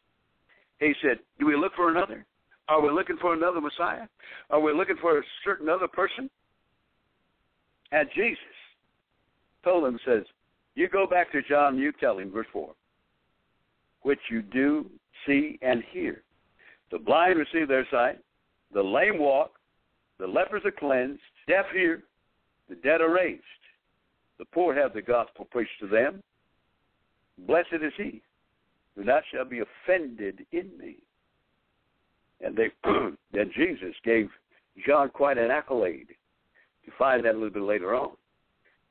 He said, Do we look for another? Are we looking for another Messiah? Are we looking for a certain other person? And Jesus told him, says, You go back to John, you tell him, verse 4, which you do see and hear. The blind receive their sight, the lame walk, the lepers are cleansed, deaf hear, the dead are raised, the poor have the gospel preached to them, Blessed is he who not shall be offended in me. And they then Jesus gave John quite an accolade. You find that a little bit later on.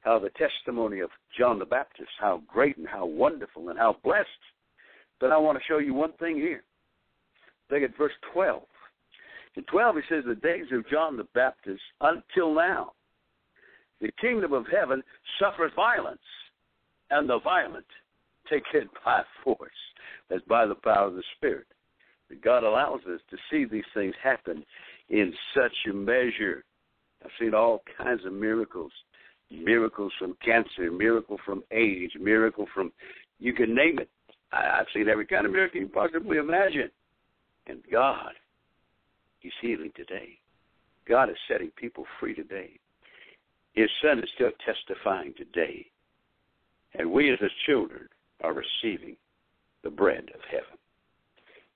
How the testimony of John the Baptist, how great and how wonderful and how blessed. But I want to show you one thing here. Look at verse 12. In 12, he says, The days of John the Baptist until now, the kingdom of heaven suffers violence, and the violent take it by force, as by the power of the Spirit. God allows us to see these things happen in such a measure. I've seen all kinds of miracles. Miracles from cancer, miracle from age, miracle from you can name it. I, I've seen every kind of miracle you possibly imagine. And God, He's healing today. God is setting people free today. His Son is still testifying today. And we as His children are receiving the bread of heaven.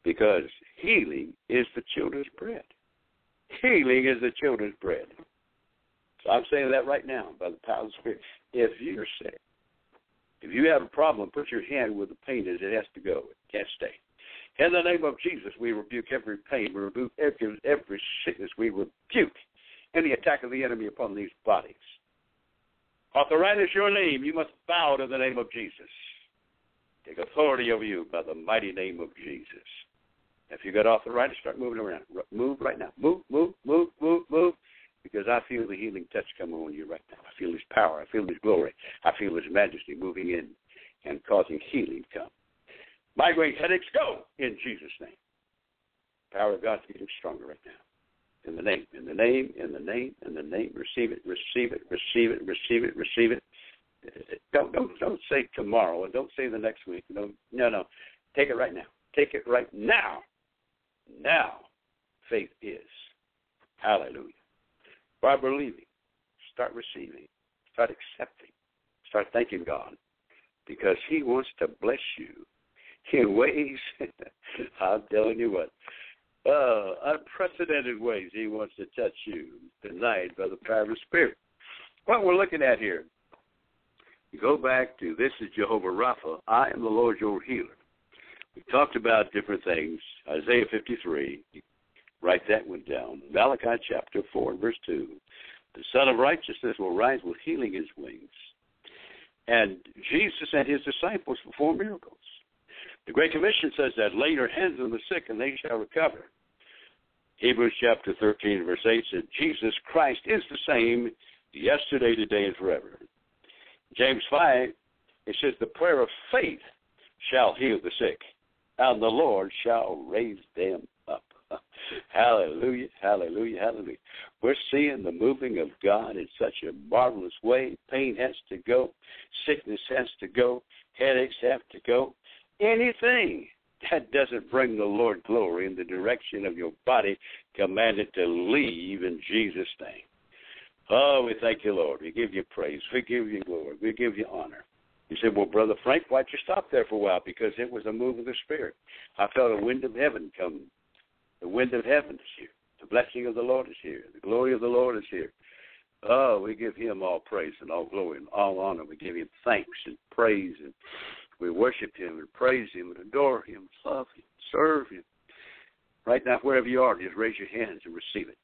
Because healing is the children's bread. Healing is the children's bread. So I'm saying that right now by the power of the Spirit. If you're sick, if you have a problem, put your hand where the pain is. It has to go. It can't stay. In the name of Jesus, we rebuke every pain. We rebuke every, every sickness. We rebuke any attack of the enemy upon these bodies. Arthritis, your name. You must bow to the name of Jesus. Take authority over you by the mighty name of Jesus. If you got arthritis, start moving around. Move right now. Move, move, move, move, move. Because I feel the healing touch coming on you right now. I feel His power. I feel His glory. I feel His majesty moving in and causing healing to come. Migraine headaches, go in Jesus' name. Power of God's getting stronger right now. In the name, in the name, in the name, in the name. Receive it, receive it, receive it, receive it, receive it. Don't don't don't say tomorrow and don't say the next week. No, no, no. Take it right now. Take it right now. Now, faith is. Hallelujah. By believing, start receiving, start accepting, start thanking God, because He wants to bless you in ways. I'm telling you what, uh, unprecedented ways He wants to touch you tonight by the power of the Spirit. What we're looking at here you go back to this is Jehovah Rapha. I am the Lord your healer. We talked about different things. Isaiah 53. Write that one down. Malachi chapter 4 verse 2. The Son of Righteousness will rise with healing his wings. And Jesus and his disciples perform miracles. The Great Commission says that lay your hands on the sick and they shall recover. Hebrews chapter 13 verse 8 said Jesus Christ is the same yesterday, today, and forever. James 5, it says, The prayer of faith shall heal the sick, and the Lord shall raise them up. hallelujah, hallelujah, hallelujah. We're seeing the moving of God in such a marvelous way. Pain has to go, sickness has to go, headaches have to go. Anything that doesn't bring the Lord glory in the direction of your body, commanded to leave in Jesus' name. Oh, we thank you, Lord. We give you praise. We give you glory. We give you honor. You said, Well, Brother Frank, why'd you stop there for a while? Because it was a move of the Spirit. I felt a wind of heaven come. The wind of heaven is here. The blessing of the Lord is here. The glory of the Lord is here. Oh, we give him all praise and all glory and all honor. We give him thanks and praise and we worship him and praise him and adore him, love him, serve him. Right now, wherever you are, just raise your hands and receive it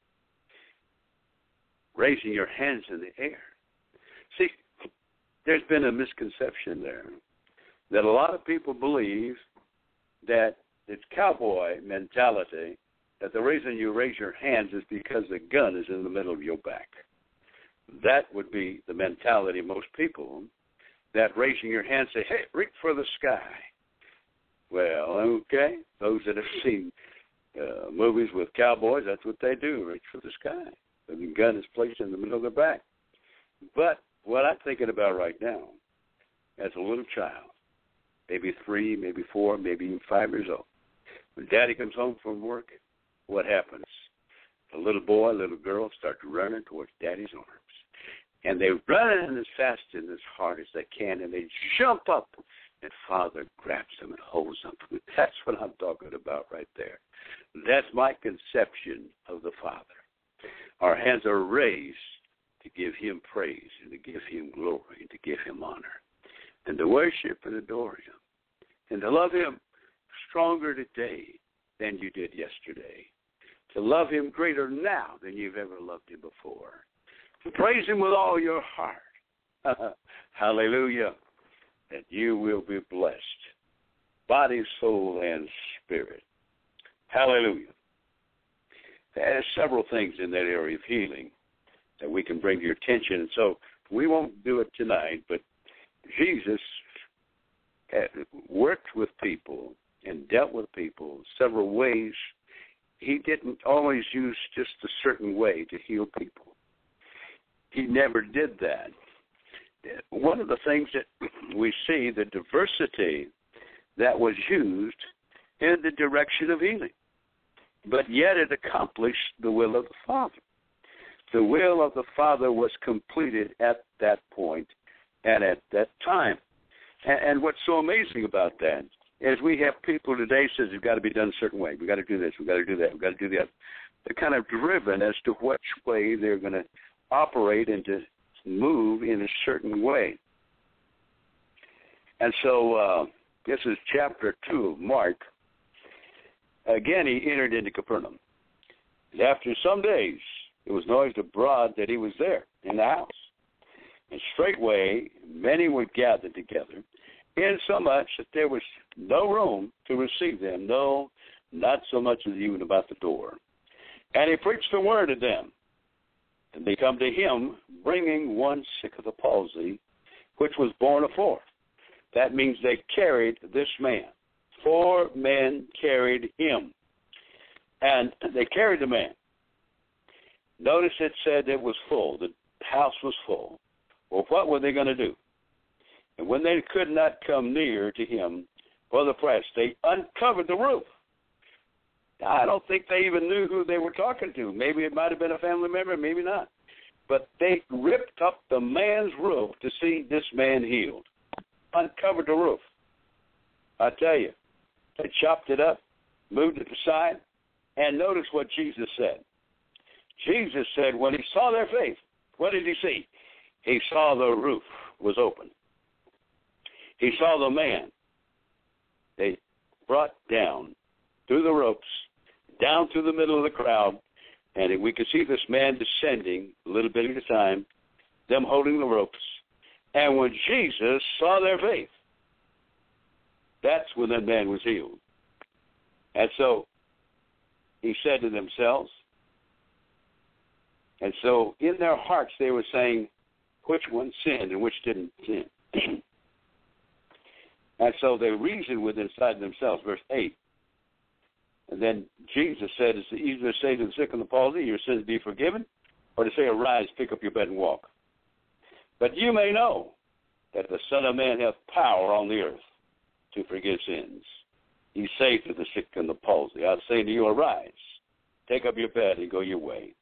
raising your hands in the air. See, there's been a misconception there that a lot of people believe that it's cowboy mentality that the reason you raise your hands is because the gun is in the middle of your back. That would be the mentality of most people that raising your hand say, hey, reach for the sky. Well, okay. Those that have seen uh, movies with cowboys, that's what they do, reach for the sky. The gun is placed in the middle of their back. But what I'm thinking about right now, as a little child, maybe three, maybe four, maybe even five years old, when daddy comes home from work, what happens? A little boy, little girl start running towards daddy's arms. And they run in as fast and as hard as they can, and they jump up, and father grabs them and holds them. That's what I'm talking about right there. That's my conception of the father. Our hands are raised to give him praise and to give him glory and to give him honor and to worship and adore him and to love him stronger today than you did yesterday. To love him greater now than you've ever loved him before. Praise him with all your heart. Hallelujah. That you will be blessed. Body, soul, and spirit. Hallelujah. There's several things in that area of healing that we can bring to your attention. And so we won't do it tonight, but Jesus worked with people and dealt with people several ways. He didn't always use just a certain way to heal people. He never did that. One of the things that we see the diversity that was used in the direction of healing, but yet it accomplished the will of the Father. The will of the Father was completed at that point and at that time. And, what's so amazing about that is we have people today says it's got to be done a certain way. We got to do this. We got to do that. We got to do that. They're kind of driven as to which way they're going to operate and to move in a certain way. And so uh, this is chapter two of Mark. Again, he entered into Capernaum. And after some days, it was noised abroad that he was there in the house. And straightway many were gathered together, insomuch that there was no room to receive them, no, not so much as even about the door. And he preached the word to them. And they come to him, bringing one sick of the palsy, which was born four. That means they carried this man. Four men carried him. And they carried the man. Notice it said it was full. The house was full. Well, what were they going to do? And when they could not come near to him for the press, they uncovered the roof. I don't think they even knew who they were talking to. Maybe it might have been a family member, maybe not. But they ripped up the man's roof to see this man healed. Uncovered the roof. I tell you, they chopped it up, moved it aside, and notice what Jesus said. Jesus said, when he saw their faith, what did he see? He saw the roof was open. He saw the man they brought down through the ropes, down through the middle of the crowd, and we could see this man descending a little bit at a time, them holding the ropes. And when Jesus saw their faith, that's when that man was healed. And so he said to themselves, and so in their hearts they were saying, which one sinned and which didn't sin. and so they reasoned with inside themselves, verse 8. And then Jesus said, It's easier to say to the sick and the palsy, Your sins be forgiven, or to say, Arise, pick up your bed and walk. But you may know that the Son of Man hath power on the earth to forgive sins. He saith to the sick and the palsy, I say to you, Arise, take up your bed and go your way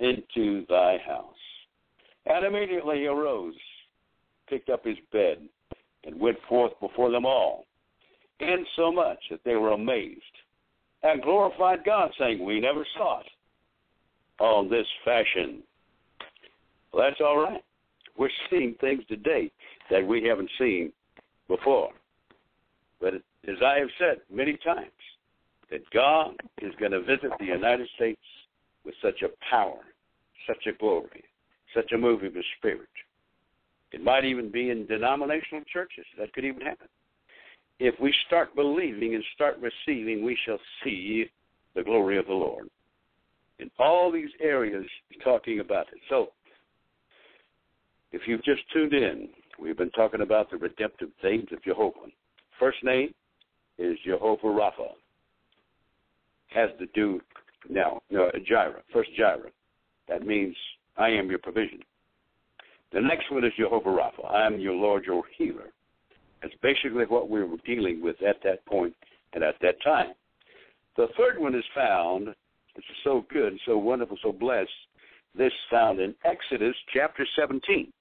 into thy house. And immediately he arose, picked up his bed, and went forth before them all, insomuch that they were amazed, and glorified God, saying, We never saw it on this fashion. Well, that's all right. We're seeing things today that we haven't seen before. But as I have said many times, that God is going to visit the United States with such a power, such a glory, such a move of the Spirit. It might even be in denominational churches. That could even happen. If we start believing and start receiving, we shall see the glory of the Lord. In all these areas, talking about it. So, if you've just tuned in, we've been talking about the redemptive things of Jehovah. First name is Jehovah Rapha. Has to do now, no, Jireh. First Jireh. That means I am your provision. The next one is Jehovah Rapha. I am your Lord, your healer. That's basically what we were dealing with at that point and at that time. The third one is found, which is so good, so wonderful, so blessed. This found in Exodus chapter 17.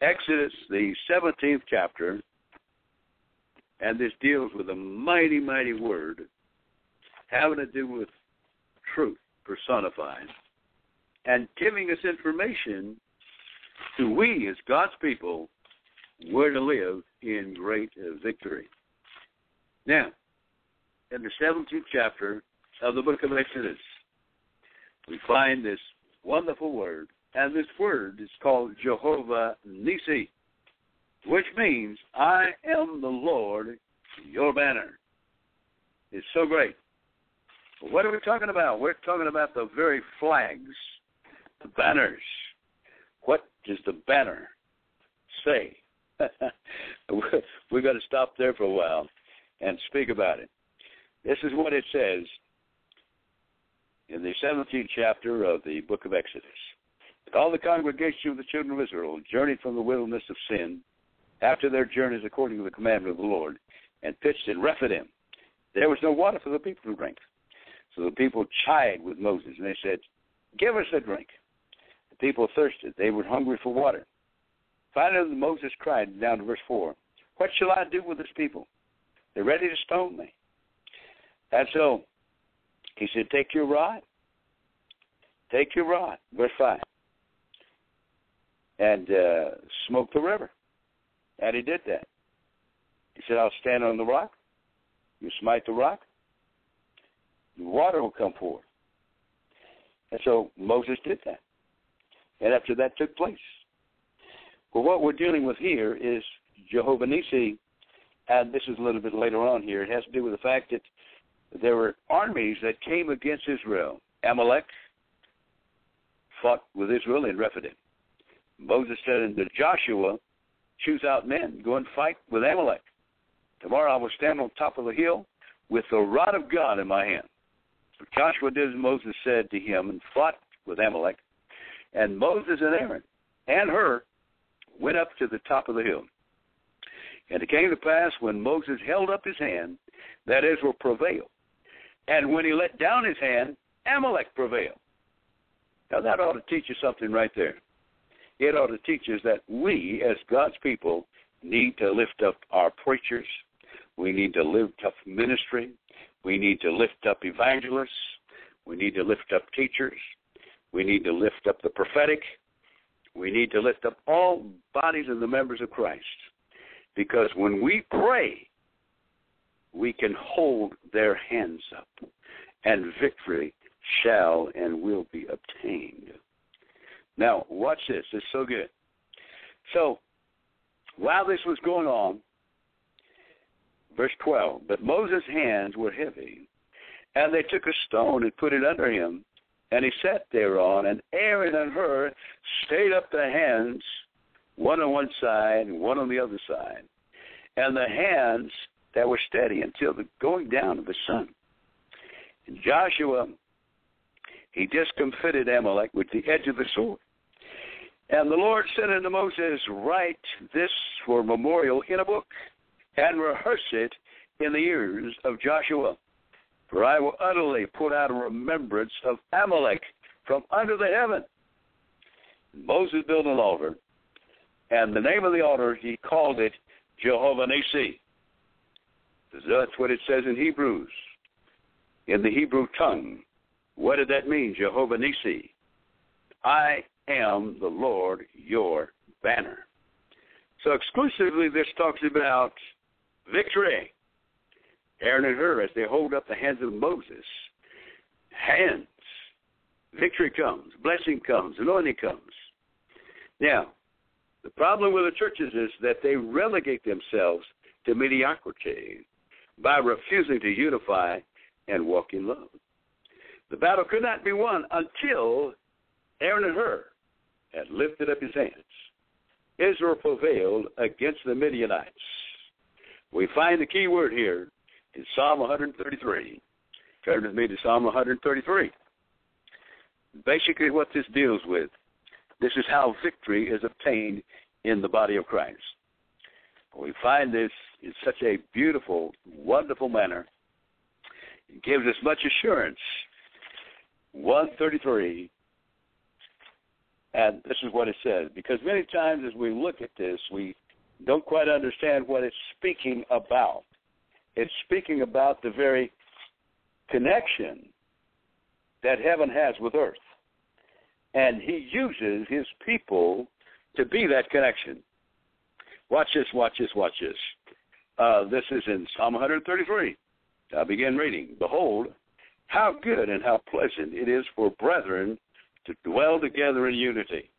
Exodus, the 17th chapter, and this deals with a mighty, mighty word having to do with truth personified and giving us information to we as God's people where to live in great victory. Now, in the 17th chapter of the book of Exodus, we find this wonderful word, and this word is called Jehovah Nissi, which means I am the Lord, your banner. It's so great. What are we talking about? We're talking about the very flags the banners. What does the banner say? We're going to stop there for a while. and speak about it. This is what it says in the 17th chapter of the book of Exodus. All the congregation of the children of Israel journeyed from the wilderness of sin after their journeys according to the commandment of the Lord and pitched in Rephidim. There was no water for the people to drink. So the people chided with Moses and they said, Give us a drink. The people thirsted. They were hungry for water. Finally, Moses cried down to verse 4 What shall I do with this people? They're ready to stone me. And so he said, Take your rod. Take your rod. Verse 5. And uh, smoke the river. And he did that. He said, I'll stand on the rock. You smite the rock. The water will come forth. And so Moses did that. And after that took place. Well, what we're dealing with here is Jehovah Nissi, and this is a little bit later on here. It has to do with the fact that there were armies that came against Israel. Amalek fought with Israel in Rephidim. Moses said unto Joshua, Choose out men, go and fight with Amalek. Tomorrow I will stand on top of the hill with the rod of God in my hand. So Joshua did as Moses said to him and fought with Amalek. And Moses and Aaron and Hur went up to the top of the hill. And it came to pass when Moses held up his hand that Israel prevailed. And when he let down his hand, Amalek prevailed. Now that ought to teach you something right there. It ought to teach us that we, as God's people, need to lift up our preachers. We need to lift up ministry. We need to lift up evangelists. We need to lift up teachers. We need to lift up the prophetic. We need to lift up all bodies of the members of Christ. Because when we pray, we can hold their hands up, and victory shall and will be obtained. Now, watch this. It's so good. So, while this was going on, verse 12, but Moses' hands were heavy, and they took a stone and put it under him, and he sat thereon, and Aaron and Hur stayed up the hands, one on one side and one on the other side, and the hands that were steady until the going down of the sun. And Joshua, he discomfited Amalek with the edge of the sword. And the Lord said unto Moses, Write this for memorial in a book, and rehearse it in the ears of Joshua. For I will utterly put out a remembrance of Amalek from under the heaven. Moses built an altar, and the name of the altar he called it Jehovah Nissi. That's what it says in Hebrews, in the Hebrew tongue. What did that mean, Jehovah Nissi? I am the Lord your banner. So exclusively this talks about victory. Aaron and Hur, as they hold up the hands of Moses, hands, victory comes, blessing comes, anointing comes. Now, the problem with the churches is that they relegate themselves to mediocrity by refusing to unify and walk in love. The battle could not be won until Aaron and Hur had lifted up his hands. Israel prevailed against the Midianites. We find the key word here in Psalm 133. Turn with me to Psalm 133. Basically, what this deals with, this is how victory is obtained in the body of Christ. We find this in such a beautiful, wonderful manner. It gives us much assurance. 133, and this is what it says. Because many times as we look at this, we don't quite understand what it's speaking about. It's speaking about the very connection that heaven has with earth. And he uses his people to be that connection. Watch this, watch this, watch this. Uh, this is in Psalm 133. I begin reading. Behold, how good and how pleasant it is for brethren to dwell together in unity.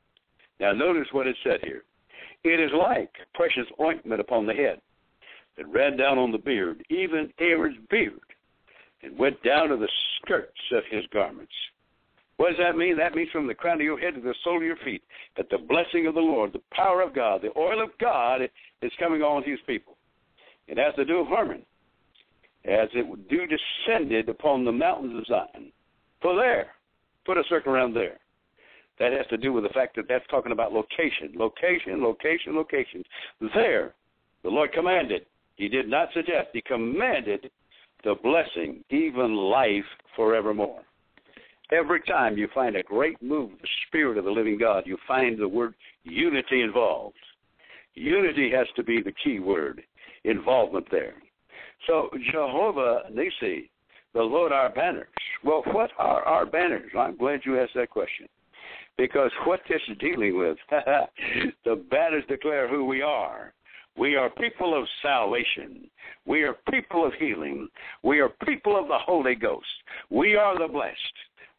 Now, notice what it said here. It is like precious ointment upon the head that ran down on the beard, even Aaron's beard, and went down to the skirts of his garments. What does that mean? That means from the crown of your head to the sole of your feet, that the blessing of the Lord, the power of God, the oil of God is coming on his people. It has to do with Hermon. as it do descended upon the mountains of Zion. For there, put a circle around there. That has to do with the fact that that's talking about location, location, location, location. There, the Lord commanded. He did not suggest. He commanded the blessing, even life forevermore. Every time you find a great move of the Spirit of the living God, you find the word unity involved. Unity has to be the key word, involvement there. So, Jehovah Nissi, the Lord our banners. Well, what are our banners? I'm glad you asked that question. Because what this is dealing with, the banners declare who we are. We are people of salvation. We are people of healing. We are people of the Holy Ghost. We are the blessed.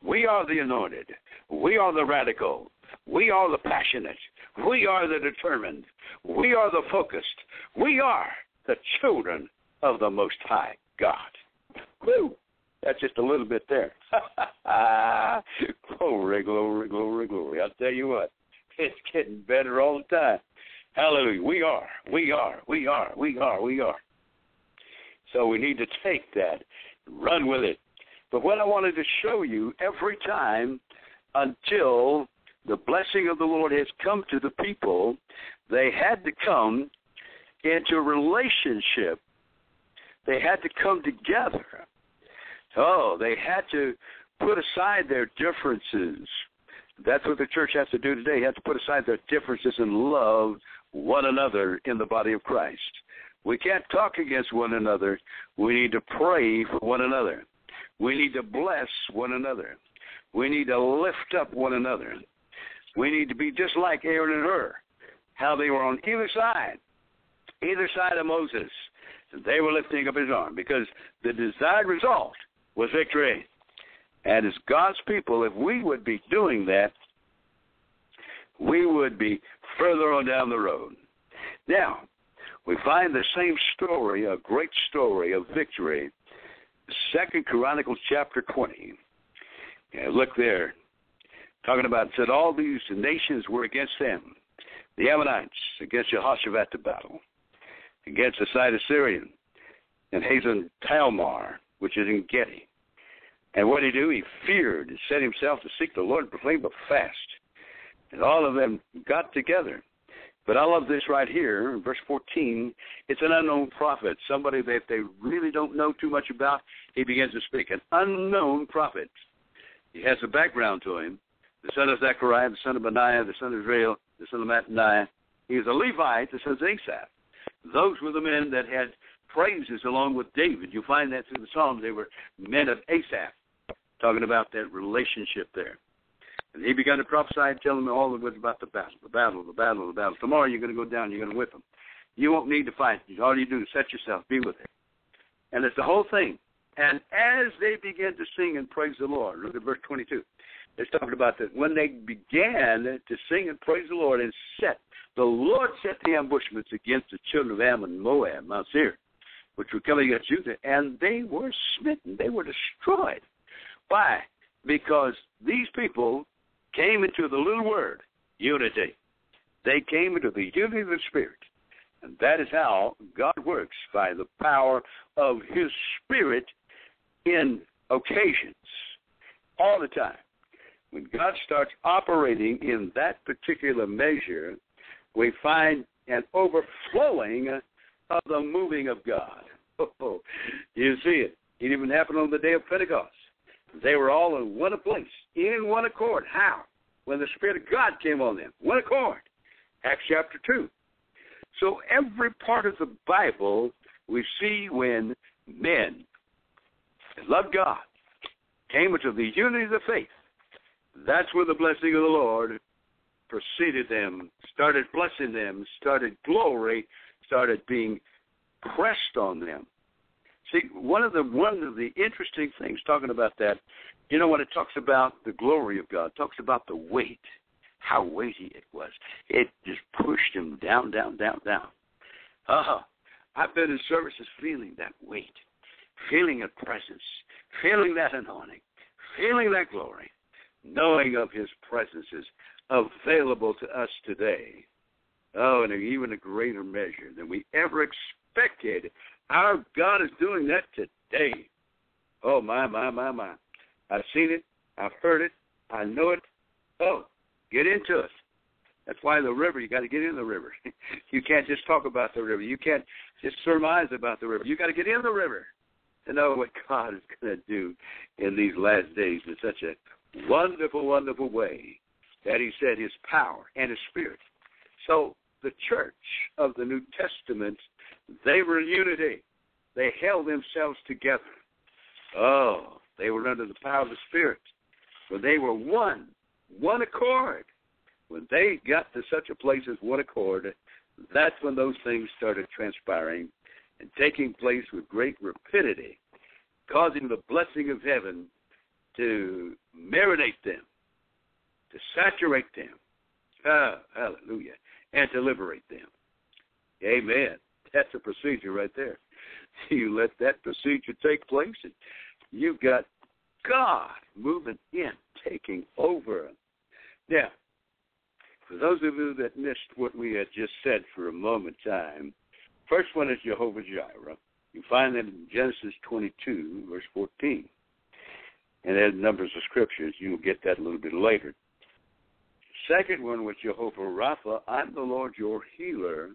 We are the anointed. We are the radical. We are the passionate. We are the determined. We are the focused. We are the children of the Most High God. Woo! That's just a little bit there. glory, glory, glory, glory. I'll tell you what, it's getting better all the time. Hallelujah. We are, we are, we are, we are, we are. So we need to take that, run with it. But what I wanted to show you every time until the blessing of the Lord has come to the people, they had to come into relationship. They had to come together. Oh, they had to put aside their differences. That's what the church has to do today. They have to put aside their differences and love one another in the body of Christ. We can't talk against one another. We need to pray for one another. We need to bless one another. We need to lift up one another. We need to be just like Aaron and Hur, how they were on either side, either side of Moses. And they were lifting up his arm because the desired result was victory. And as God's people, if we would be doing that, we would be further on down the road. Now, we find the same story, a great story of victory, Second Chronicles chapter 20. Yeah, look there. Talking about, said all these nations were against them. The Ammonites against Jehoshaphat to battle, against the side of Syrian, and Hazan Talmar, which is En-gedi. And what did he do? He feared and set himself to seek the Lord and proclaim a fast. And all of them got together. But I love this right here, in verse 14. It's an unknown prophet, somebody that they really don't know too much about. He begins to speak. An unknown prophet. He has a background to him. The son of Zechariah, the son of Benaiah, the son of Israel, the son of Mattaniah. He is a Levite, the son of Asaph. Those were the men that had praises along with David. You find that through the Psalms. They were men of Asaph, talking about that relationship there. And he began to prophesy and tell them all the was about the battle, the battle, the battle, the battle. Tomorrow you're going to go down, you're going to whip them. You won't need to fight. All you do is set yourself, be with it. And it's the whole thing. And as they began to sing and praise the Lord, look at verse 22. It's talking about that when they began to sing and praise the Lord and set, the Lord set the ambushments against the children of Ammon and Moab, Mount Seir, which were coming against Judah, and they were smitten. They were destroyed. Why? Because these people came into the little word, unity. They came into the unity of the Spirit. And that is how God works by the power of His Spirit in occasions, all the time. When God starts operating in that particular measure, we find an overflowing of the moving of God. Oh, you see it. It even happened on the day of Pentecost. They were all in one place, in one accord. How? When the Spirit of God came on them. One accord. Acts chapter 2. So every part of the Bible we see when men that loved God came into the unity of the faith. That's where the blessing of the Lord preceded them, started blessing them, started glory, started being pressed on them. See, one of the one of the interesting things talking about that, you know, when it talks about the glory of God, talks about the weight, how weighty it was. It just pushed him down, down, down, down. Uh-huh. I've been in services feeling that weight, feeling a presence, feeling that anointing, feeling that glory, knowing of his presence is available to us today. Oh, in even a greater measure than we ever expected Our God is doing that today. Oh my, my, my, my. I've seen it, I've heard it, I know it. Oh, get into it. That's why the river, you got to get in the river. you can't just talk about the river. You can't just surmise about the river. You got to get in the river to know what God is going to do in these last days in such a wonderful, wonderful way that He said His power and His Spirit. So the church of the New Testament, they were in unity. They held themselves together. Oh, they were under the power of the Spirit. For they were one, one accord. When they got to such a place as one accord, that's when those things started transpiring and taking place with great rapidity, causing the blessing of heaven to marinate them, to saturate them. Ah, hallelujah. And to liberate them. Amen. That's a procedure right there. You let that procedure take place, and you've got God moving in, taking over. Now, for those of you that missed what we had just said for a moment time, first one is Jehovah Jireh. You find that in Genesis 22, verse 14. And there's numbers of scriptures. You'll get that a little bit later. Second one was Jehovah Rapha. I'm the Lord your healer.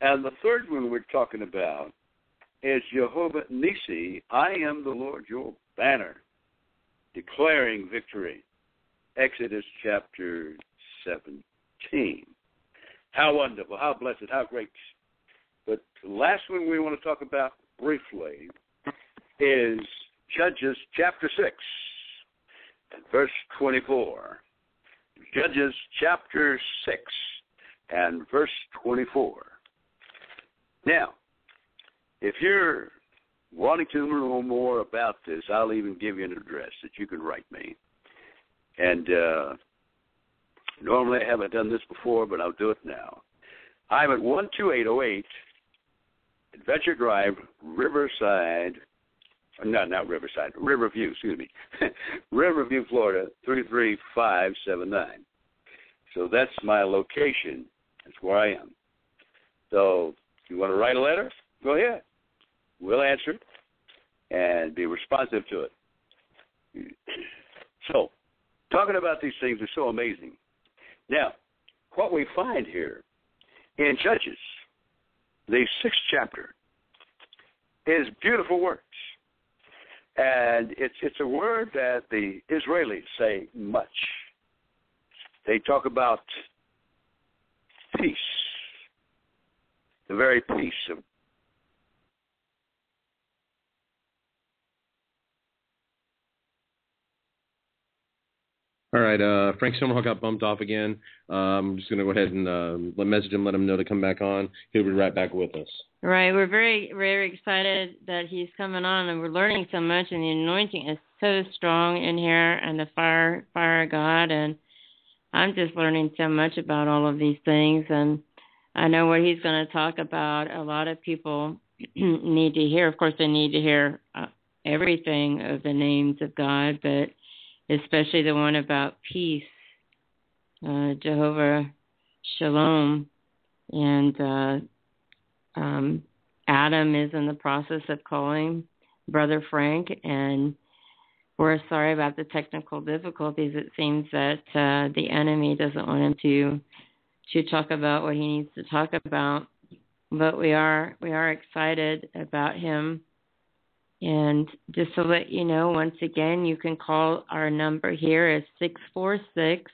And the third one we're talking about is Jehovah Nissi. I am the Lord your banner, declaring victory. Exodus chapter 17. How wonderful, how blessed, how great. But the last one we want to talk about briefly is Judges chapter 6 and verse 24. Judges chapter 6 and verse 24. Now, if you're wanting to know more about this, I'll even give you an address that you can write me. And uh, Normally, I haven't done this before, but I'll do it now. I'm at 12808 Adventure Drive, Riverside. No, not Riverside. Riverview, excuse me. Riverview, Florida, 33579. So that's my location. That's where I am. So you want to write a letter, go ahead. We'll answer it and be responsive to it. So, talking about these things is so amazing. Now, what we find here in Judges, the sixth chapter, is beautiful words. And it's it's a word that the Israelis say much. They talk about peace, the very peace of All right, uh, Frank Sumrall got bumped off again. Um, I'm just going to go ahead and uh, message him, let him know to come back on. He'll be right back with us. Right, we're very, very excited that he's coming on, and we're learning so much. And the anointing is so strong in here, and the fire, fire of God, and I'm just learning so much about all of these things. And I know what he's going to talk about. A lot of people need to hear. Of course, they need to hear uh, everything of the names of God, but especially the one about peace, uh, Jehovah Shalom, and uh, um, Adam is in the process of calling Brother Frank, and we're sorry about the technical difficulties. It seems that uh, the enemy doesn't want him to to talk about what he needs to talk about, but we are we are excited about him and just to let you know, once again, you can call our number here is 646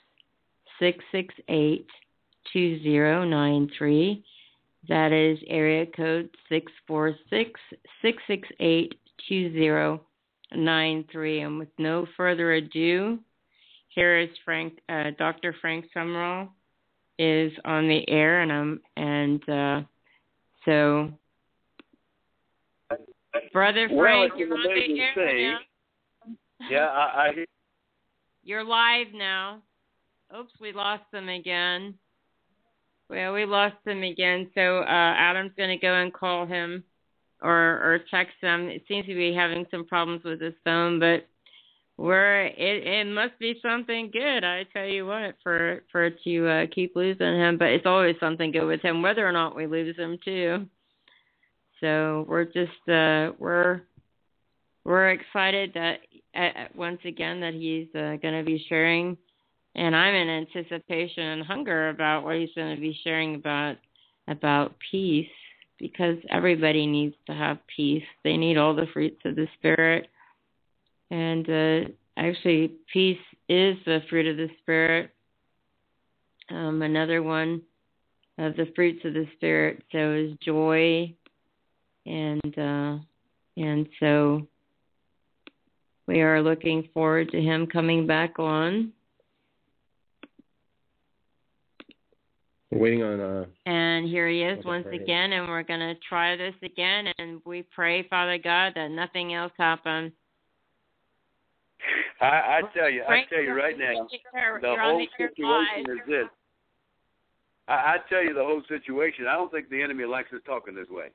668 2093. That is area code 646 668 2093. And with no further ado, here is Frank, uh, Dr. Frank Sumrall is on the air, and I'm and uh, so Brother Frank, well, you're on the air now. Yeah, I, I You're live now. Oops, we lost them again. Well, we lost them again. So uh, Adam's going to go and call him or or text him. It seems to be having some problems with his phone, but we're it it must be something good. I tell you what, for for to uh, keep losing him, but it's always something good with him, whether or not we lose him too. so we're just uh, we're we're excited that uh, once again that he's uh, going to be sharing, and I'm in anticipation and hunger about what he's going to be sharing about about peace because everybody needs to have peace. They need all the fruits of the spirit, and uh, actually, peace is the fruit of the spirit. Um, another one of the fruits of the spirit so is joy and uh, and so we are looking forward to him coming back on. We're waiting on. Uh, and here he is once again, and we're going to try this again. And we pray, Father God, that nothing else happens. I, I tell you, I tell you right now, the whole the situation is this. I, I tell you the whole situation. I don't think the enemy likes us talking this way.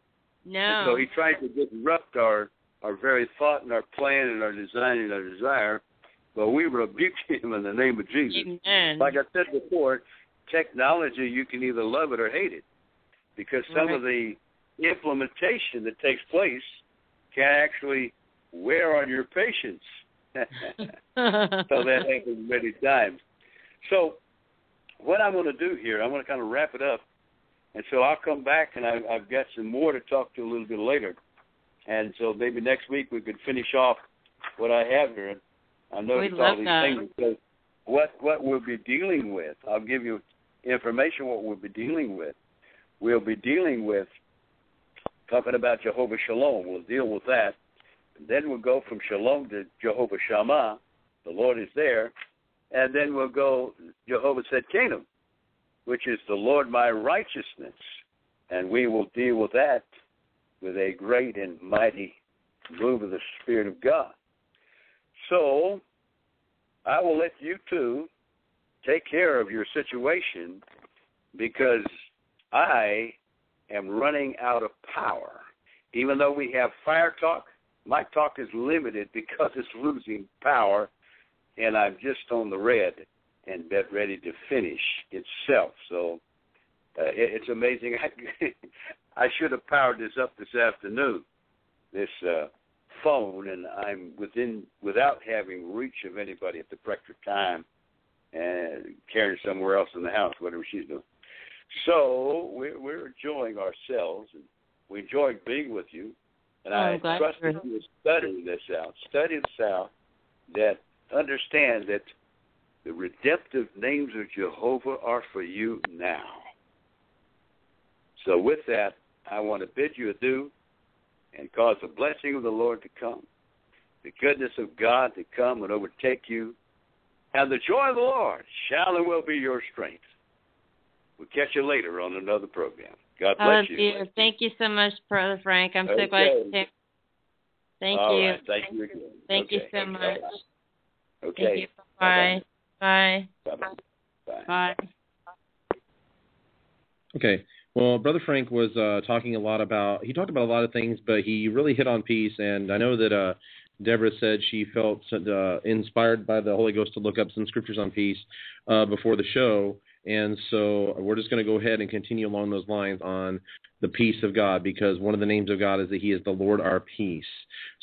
No. And so he tried to disrupt our our very thought and our plan and our design and our desire. But we rebuke him in the name of Jesus. Amen. Like I said before, technology you can either love it or hate it, because some of the implementation that takes place can actually wear on your patience. so that happens many times. So what I'm going to do here, I'm going to kind of wrap it up, and so I'll come back and I, I've got some more to talk to a little bit later, and so maybe next week we could finish off what I have here. I know We'd all these that. things. So what what we'll be dealing with, I'll give you information what we'll be dealing with. We'll be dealing with talking about Jehovah Shalom. We'll deal with that. Then we'll go from Shalom to Jehovah Shammah. The Lord is there. And then we'll go Jehovah said Tzedkenu, which is the Lord my righteousness. And we will deal with that with a great and mighty move of the Spirit of God. So I will let you two take care of your situation because I am running out of power. Even though we have fire talk, my talk is limited because it's losing power, and I'm just on the red and about ready to finish itself. So uh, it, it's amazing. I, I should have powered this up this afternoon, this uh, phone, and I'm within without having reach of anybody at the correct time, and Karen's somewhere else in the house, whatever she's doing. So we're, we're enjoying ourselves, and we enjoy being with you. And Oh, I trust that you will study this out. Study this out. That understand that the redemptive names of Jehovah are for you now. So with that, I want to bid you adieu and cause the blessing of the Lord to come, the goodness of God to come and overtake you, and the joy of the Lord shall and will be your strength. We'll catch you later on another program. God Oh, bless you. dear. Thank you so much, Brother Frank. I'm so glad you came. Thank All you. right. Thank you again. Thank you so much. Okay. Thank you. Bye. Bye. Bye-bye. Bye. Bye. Okay. Well, Brother Frank was uh, talking a lot about. He talked about a lot of things, but he really hit on peace. And I know that uh, Deborah said she felt uh, inspired by the Holy Ghost to look up some scriptures on peace uh, before the show. And so we're just going to go ahead and continue along those lines on the peace of God because one of the names of God is that He is the Lord our peace.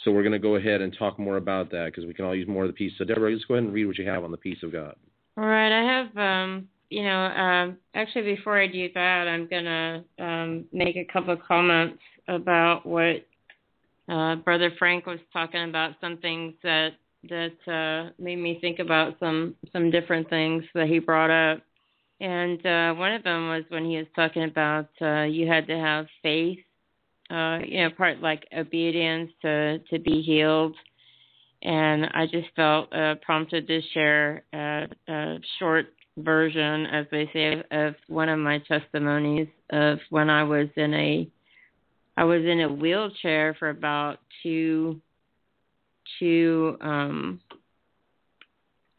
So we're going to go ahead and talk more about that because we can all use more of the peace. So Deborah, just go ahead and read what you have on the peace of God. All right, I have um you know, um actually before I do that I'm gonna um make a couple of comments about what uh Brother Frank was talking about some things that that uh made me think about some some different things that he brought up. And uh one of them was when he was talking about uh you had to have faith, uh, you know, part like obedience to to be healed. And I just felt uh, prompted to share a, a short version, as they say, of, of one of my testimonies of when I was in a I was in a wheelchair for about two two um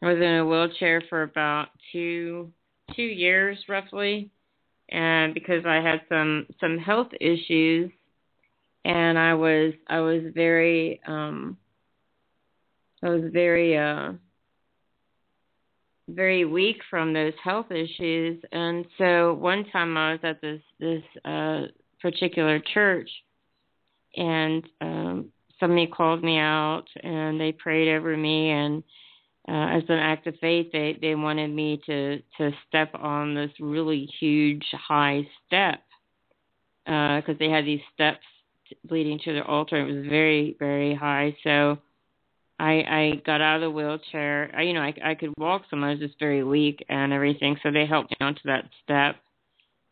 I was in a wheelchair for about two two years roughly and because I had some some health issues and I was I was very um I was very uh very weak from those health issues. And so one time I was at this this uh particular church and um, somebody called me out and they prayed over me and uh, as an act of faith they they wanted me to to step on this really huge high step because uh, they had these steps leading to the altar it was very very high so I I got out of the wheelchair. I, you know, I I could walk some. I was just very weak and everything. So they helped me onto that step,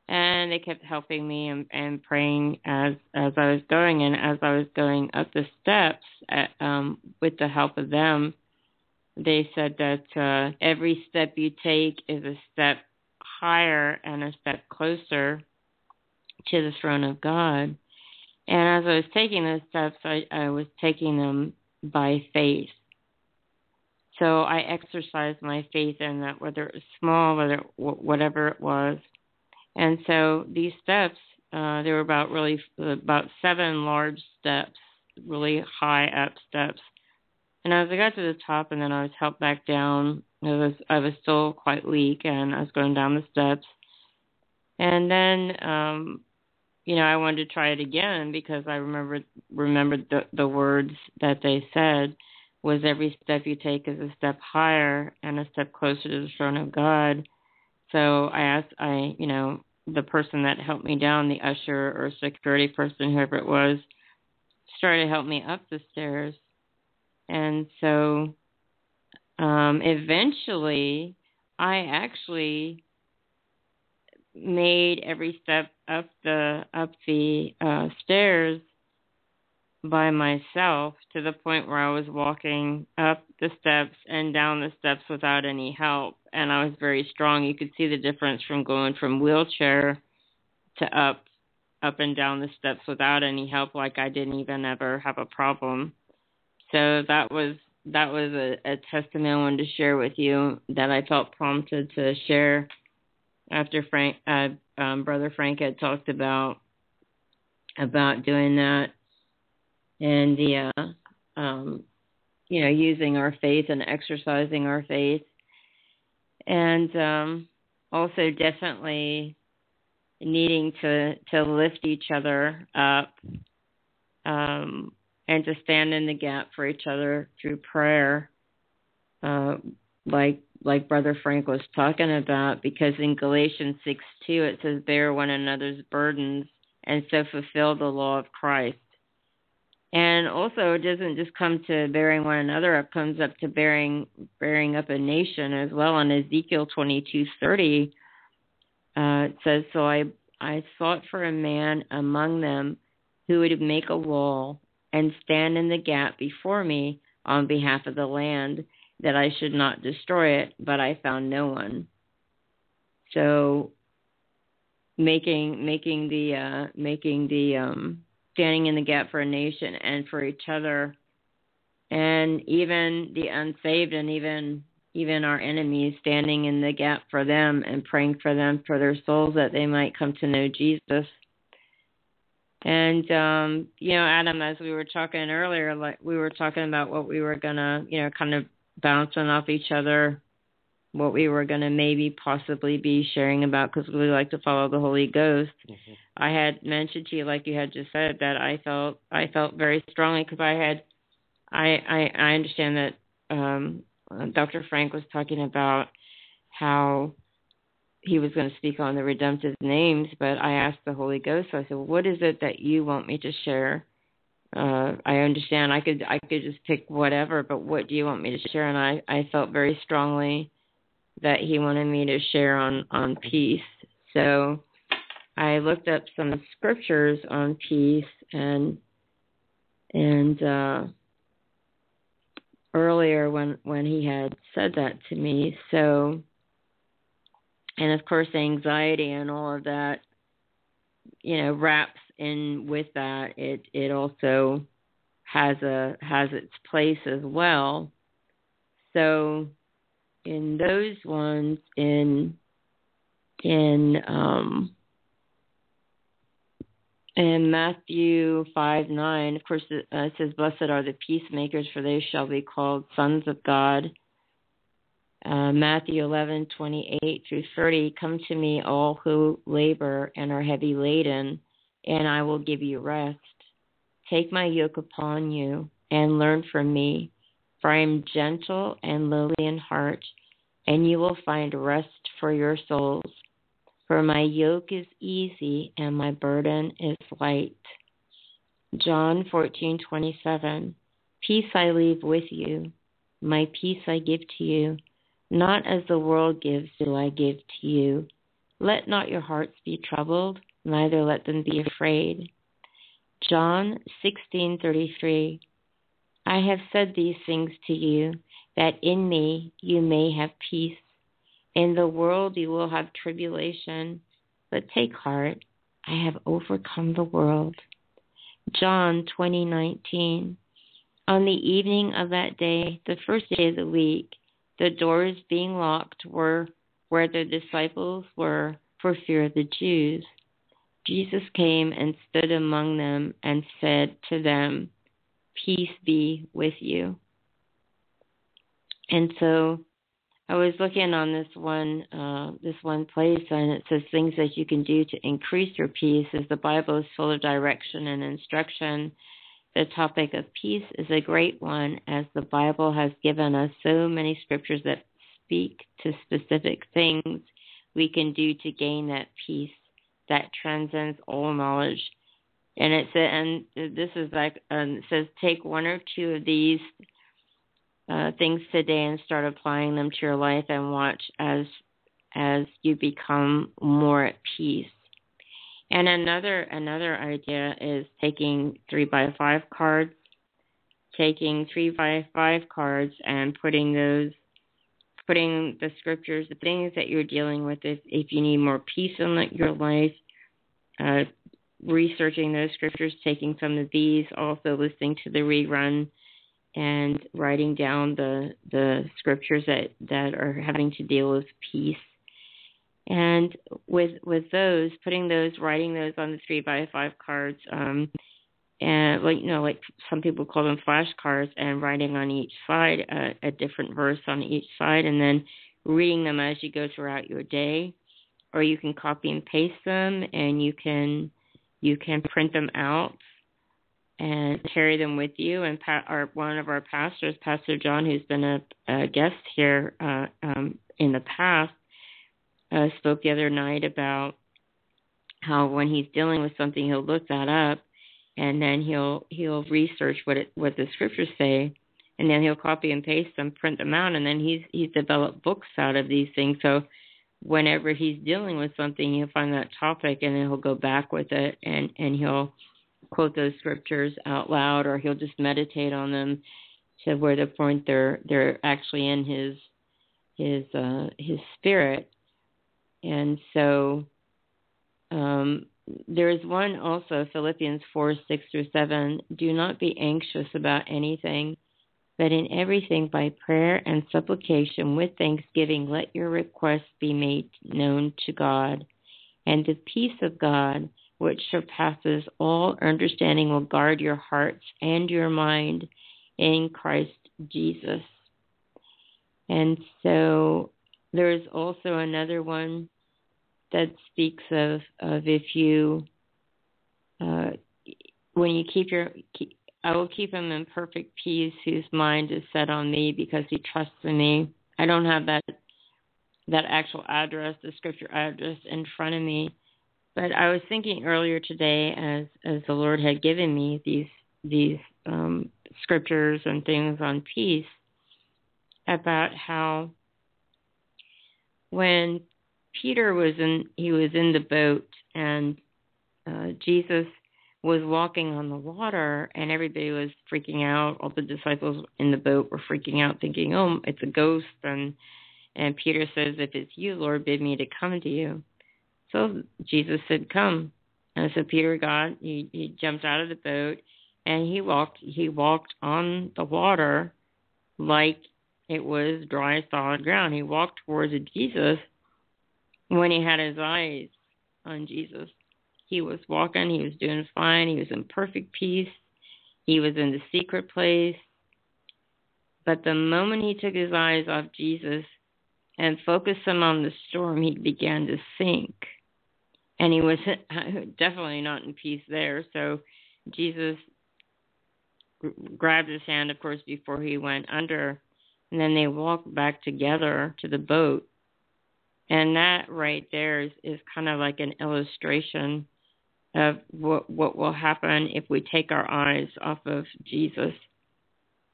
and they kept helping me and, and praying as as I was going. And as I was going up the steps, at, um, with the help of them, they said that uh, every step you take is a step higher and a step closer to the throne of God. And as I was taking those steps, I, I was taking them by faith. So I exercised my faith in that, whether it was small, whether whatever it was, and so these steps, uh, there were about really about seven large steps, really high up steps. And as I got to the top, and then I was helped back down. I was I was still quite weak, and I was going down the steps. And then, um, you know, I wanted to try it again because I remembered remembered the the words that they said was every step you take is a step higher and a step closer to the throne of God. So I asked, I, you know, the person that helped me down, the usher or security person, whoever it was, started to help me up the stairs. And so um, eventually, I actually made every step up the up the uh, stairs by myself to the point where I was walking up the steps and down the steps without any help and I was very strong. You could see the difference from going from wheelchair to up up and down the steps without any help like I didn't even ever have a problem. So that was that was a, a testimony I wanted to share with you that I felt prompted to share after Frank uh, um, brother Frank had talked about about doing that. And the uh, um, you know using our faith and exercising our faith, and um, also definitely needing to to lift each other up um, and to stand in the gap for each other through prayer, uh, like like Brother Frank was talking about, because in Galatians six two it says, "Bear one another's burdens, and so fulfill the law of Christ." and also it doesn't just come to bearing one another it comes up to bearing bearing up a nation as well in ezekiel 22:30 uh, it says so i i sought for a man among them who would make a wall and stand in the gap before me on behalf of the land that i should not destroy it but i found no one so making making the uh making the um standing in the gap for a nation and for each other and even the unsaved and even even our enemies standing in the gap for them and praying for them for their souls that they might come to know Jesus. And um, you know, Adam, as we were talking earlier, like we were talking about what we were gonna, you know, kind of bouncing off each other what we were going to maybe possibly be sharing about because we like to follow the Holy Ghost. Mm-hmm. I had mentioned to you, like you had just said, that I felt I felt very strongly because I had I, I I understand that um, Dr. Frank was talking about how he was going to speak on the redemptive names, but I asked the Holy Ghost. So I said, "What is it that you want me to share?" Uh, I understand I could I could just pick whatever, but what do you want me to share? And I I felt very strongly that he wanted me to share on on peace. So I looked up some scriptures on peace and and uh, earlier when when he had said that to me. So and of course anxiety and all of that you know wraps in with that it it also has a has its place as well so in those ones in in um in Matthew 5 9, of course, it uh, says, Blessed are the peacemakers, for they shall be called sons of God. Uh, Matthew eleven twenty eight through 30, Come to me, all who labor and are heavy laden, and I will give you rest. Take my yoke upon you and learn from me, for I am gentle and lowly in heart, and you will find rest for your souls. For my yoke is easy and my burden is light. John 14:27 Peace I leave with you, my peace I give to you, not as the world gives do I give to you. Let not your hearts be troubled, neither let them be afraid. John 16:33 I have said these things to you that in me you may have peace. In the world you will have tribulation, but take heart, I have overcome the world. John 20:19 On the evening of that day, the first day of the week, the doors being locked were where the disciples were for fear of the Jews. Jesus came and stood among them and said to them, Peace be with you. And so I was looking on this one uh, this one place and it says things that you can do to increase your peace as the Bible is full of direction and instruction. The topic of peace is a great one as the Bible has given us so many scriptures that speak to specific things we can do to gain that peace that transcends all knowledge. And it said, and this is like, um, it says, take one or two of these uh, things today and start applying them to your life, and watch as as you become more at peace. And another another idea is taking three by five cards, taking three by five cards and putting those putting the scriptures, the things that you're dealing with, if, if you need more peace in your life, uh, researching those scriptures, taking some of these, also listening to the rerun, and writing down the the scriptures that that are having to deal with peace. And with with those, putting those, writing those on the three by five cards, um, and like you know like some people call them flashcards and writing on each side a, a different verse on each side and then reading them as you go throughout your day. Or you can copy and paste them and you can you can print them out and carry them with you. And pa- our one of our pastors pastor john who's been a, a guest here uh, um, in the past uh, spoke the other night about how when he's dealing with something he'll look that up and then he'll he'll research what it what the scriptures say and then he'll copy and paste them print them out and then he's he's developed books out of these things. So whenever he's dealing with something he'll find that topic and then he'll go back with it and and he'll quote those scriptures out loud or he'll just meditate on them to where the point they're they're actually in his his uh his spirit and so um there is one also, Philippians 4 6 through 7. Do not be anxious about anything, but in everything by prayer and supplication with thanksgiving, let your requests be made known to God. And the peace of God, which surpasses all understanding, will guard your hearts and your mind in Christ Jesus. And so there's also another one that speaks of of if you uh, when you keep your keep, I will keep him in perfect peace whose mind is set on me because he trusts in me. I don't have that that actual address, the scripture address in front of me, but I was thinking earlier today as as the Lord had given me these these um, scriptures and things on peace about how when Peter was in he was in the boat and uh, Jesus was walking on the water and everybody was freaking out. All the disciples in the boat were freaking out, thinking, "Oh, it's a ghost." And and Peter says, "If it's you, Lord, bid me to come to you." So Jesus said, "Come." And so Peter got he, he jumped out of the boat and he walked he walked on the water like it was dry solid ground. He walked towards Jesus when he had his eyes on Jesus. He was walking, he was doing fine, he was in perfect peace, he was in the secret place. But the moment he took his eyes off Jesus and focused them on the storm, he began to sink. And he was definitely not in peace there. So Jesus grabbed his hand, of course, before he went under, and then they walked back together to the boat. And that right there is, is kind of like an illustration of what what will happen if we take our eyes off of Jesus.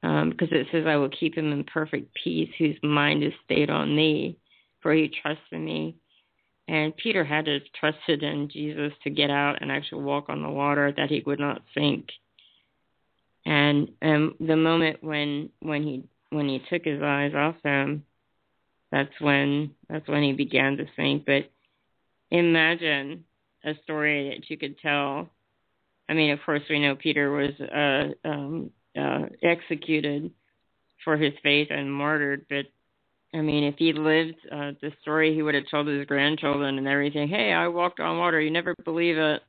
Um, because it says, I will keep him in perfect peace, whose mind is stayed on thee, for he trusts in me. And Peter had to trust in Jesus to get out and actually walk on the water, that he would not sink. And um, the moment when when he when he took his eyes off him, that's when that's when he began to think. But imagine a story that you could tell. I mean, of course, we know Peter was uh, um, uh, executed for his faith and martyred, but I mean, if he lived uh, the story, he would have told his grandchildren and everything. Hey, I walked on water. You never believe it.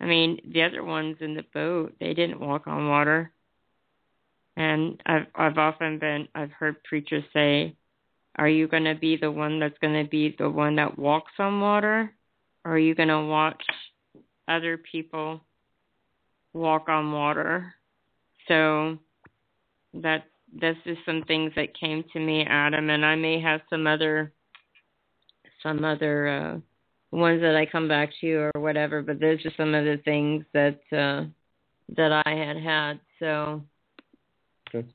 I mean, the other ones in the boat, they didn't walk on water. And I've I've often been I've heard preachers say, "Are you going to be the one that's going to be the one that walks on water, or are you going to watch other people walk on water?" So that that's just some things that came to me, Adam, and I may have some other some other uh ones that I come back to you or whatever, but those are some of the things that uh that I had had. So Okay.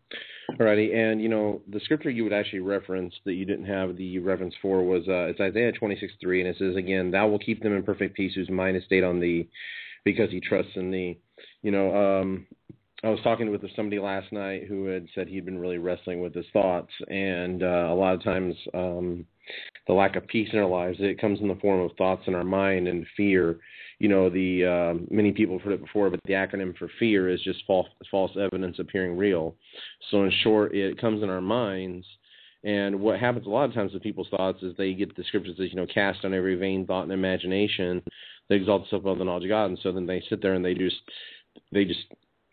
Alrighty, and you know the scripture you would actually reference that you didn't have the reference for was uh, it's Isaiah twenty six three, and it says again, "Thou will keep them in perfect peace, whose mind is stayed on Thee, because he trusts in Thee." You know, um, I was talking with somebody last night who had said he'd been really wrestling with his thoughts, and uh, a lot of times um, the lack of peace in our lives it comes in the form of thoughts in our mind and fear. You know, the uh, many people have heard it before, but the acronym for fear is just false false evidence appearing real. So in short, it comes in our minds. And what happens a lot of times with people's thoughts is they get the scriptures that you know cast on every vain thought and imagination that exalts itself above the knowledge of God, and so then they sit there and they just they just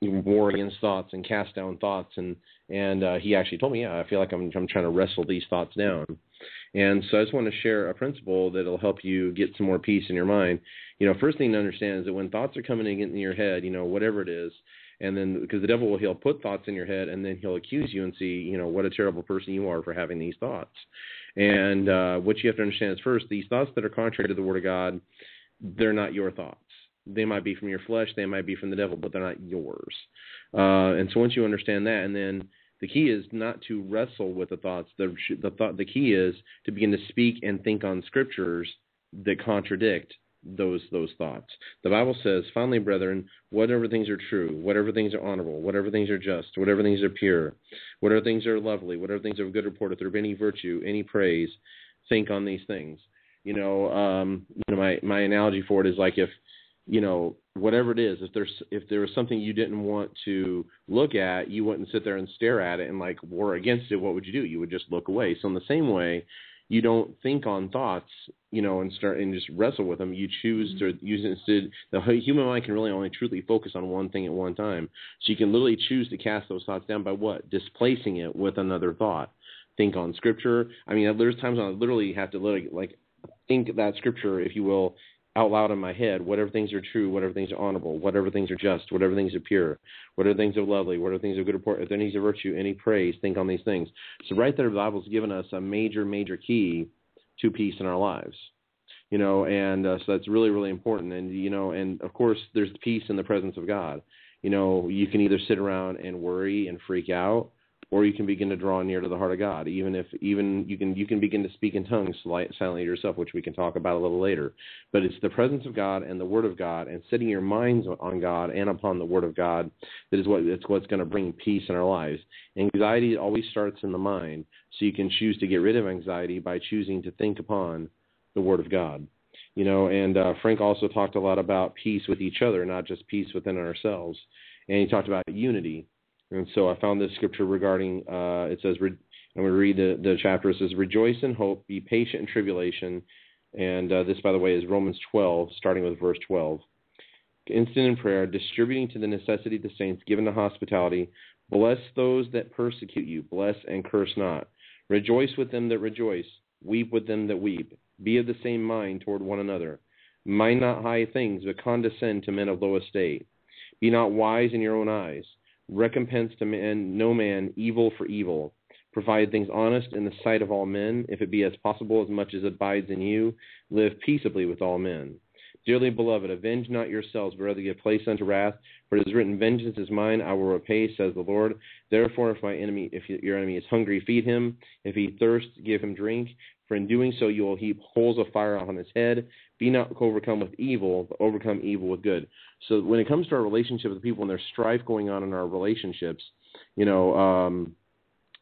war against thoughts and cast down thoughts and and uh, he actually told me yeah I feel like I'm I'm trying to wrestle these thoughts down and so I just want to share a principle that'll help you get some more peace in your mind. You know first thing to understand is that when thoughts are coming in your head you know whatever it is and then because the devil will he'll put thoughts in your head and then he'll accuse you and see you know what a terrible person you are for having these thoughts. And uh, what you have to understand is first these thoughts that are contrary to the word of God they're not your thoughts. They might be from your flesh, they might be from the devil, but they're not yours. Uh, and so once you understand that, and then the key is not to wrestle with the thoughts. The the thought the key is to begin to speak and think on scriptures that contradict those those thoughts. The Bible says, finally, brethren, whatever things are true, whatever things are honorable, whatever things are just, whatever things are pure, whatever things are lovely, whatever things are of good report, if there be any virtue, any praise, think on these things. You know, um, you know, my my analogy for it is like if you know whatever it is if there's if there was something you didn't want to look at you wouldn't sit there and stare at it and like war against it what would you do? You would just look away. So in the same way you don't think on thoughts you know and start and just wrestle with them. You choose to mm-hmm. use it instead the human mind can really only truly focus on one thing at one time. So you can literally choose to cast those thoughts down by what? Displacing it with another thought. Think on scripture. I mean there's times i literally have to like think that scripture if you will out loud in my head whatever things are true, whatever things are honorable, whatever things are just, whatever things are pure, whatever things are lovely, whatever things are good report, if there needs a virtue, any praise, think on these things. So right there, the Bible's given us a major, major key to peace in our lives. You know, and uh, so that's really, really important. And you know, and of course, there's peace in the presence of God. You know, you can either sit around and worry and freak out, or you can begin to draw near to the heart of God. Even if even you can you can begin to speak in tongues silently yourself, which we can talk about a little later. But it's the presence of God and the Word of God, and setting your minds on God and upon the Word of God that is what it's what's going to bring peace in our lives. Anxiety always starts in the mind, so you can choose to get rid of anxiety by choosing to think upon the Word of God. You know, and uh, Frank also talked a lot about peace with each other, not just peace within ourselves. And he talked about unity and so I found this scripture regarding, uh, it says, I'm going to read the, the chapter. It says, Rejoice in hope, be patient in tribulation. And uh, this, by the way, is Romans 12, starting with verse 12. Instant in prayer, distributing to the necessity of the saints, given to hospitality. Bless those that persecute you, bless and curse not. Rejoice with them that rejoice, weep with them that weep. Be of the same mind toward one another. Mind not high things, but condescend to men of low estate. Be not wise in your own eyes. Recompense to man, no man evil for evil. Provide things honest in the sight of all men, if it be as possible, as much as abides in you. Live peaceably with all men. Dearly beloved, avenge not yourselves, but rather give place unto wrath. For it is written, Vengeance is mine; I will repay, says the Lord. Therefore, if my enemy, if your enemy is hungry, feed him. If he thirsts, give him drink. For in doing so, you will heap coals of fire on his head. Be not overcome with evil, but overcome evil with good. So when it comes to our relationship with people and there's strife going on in our relationships, you know, um,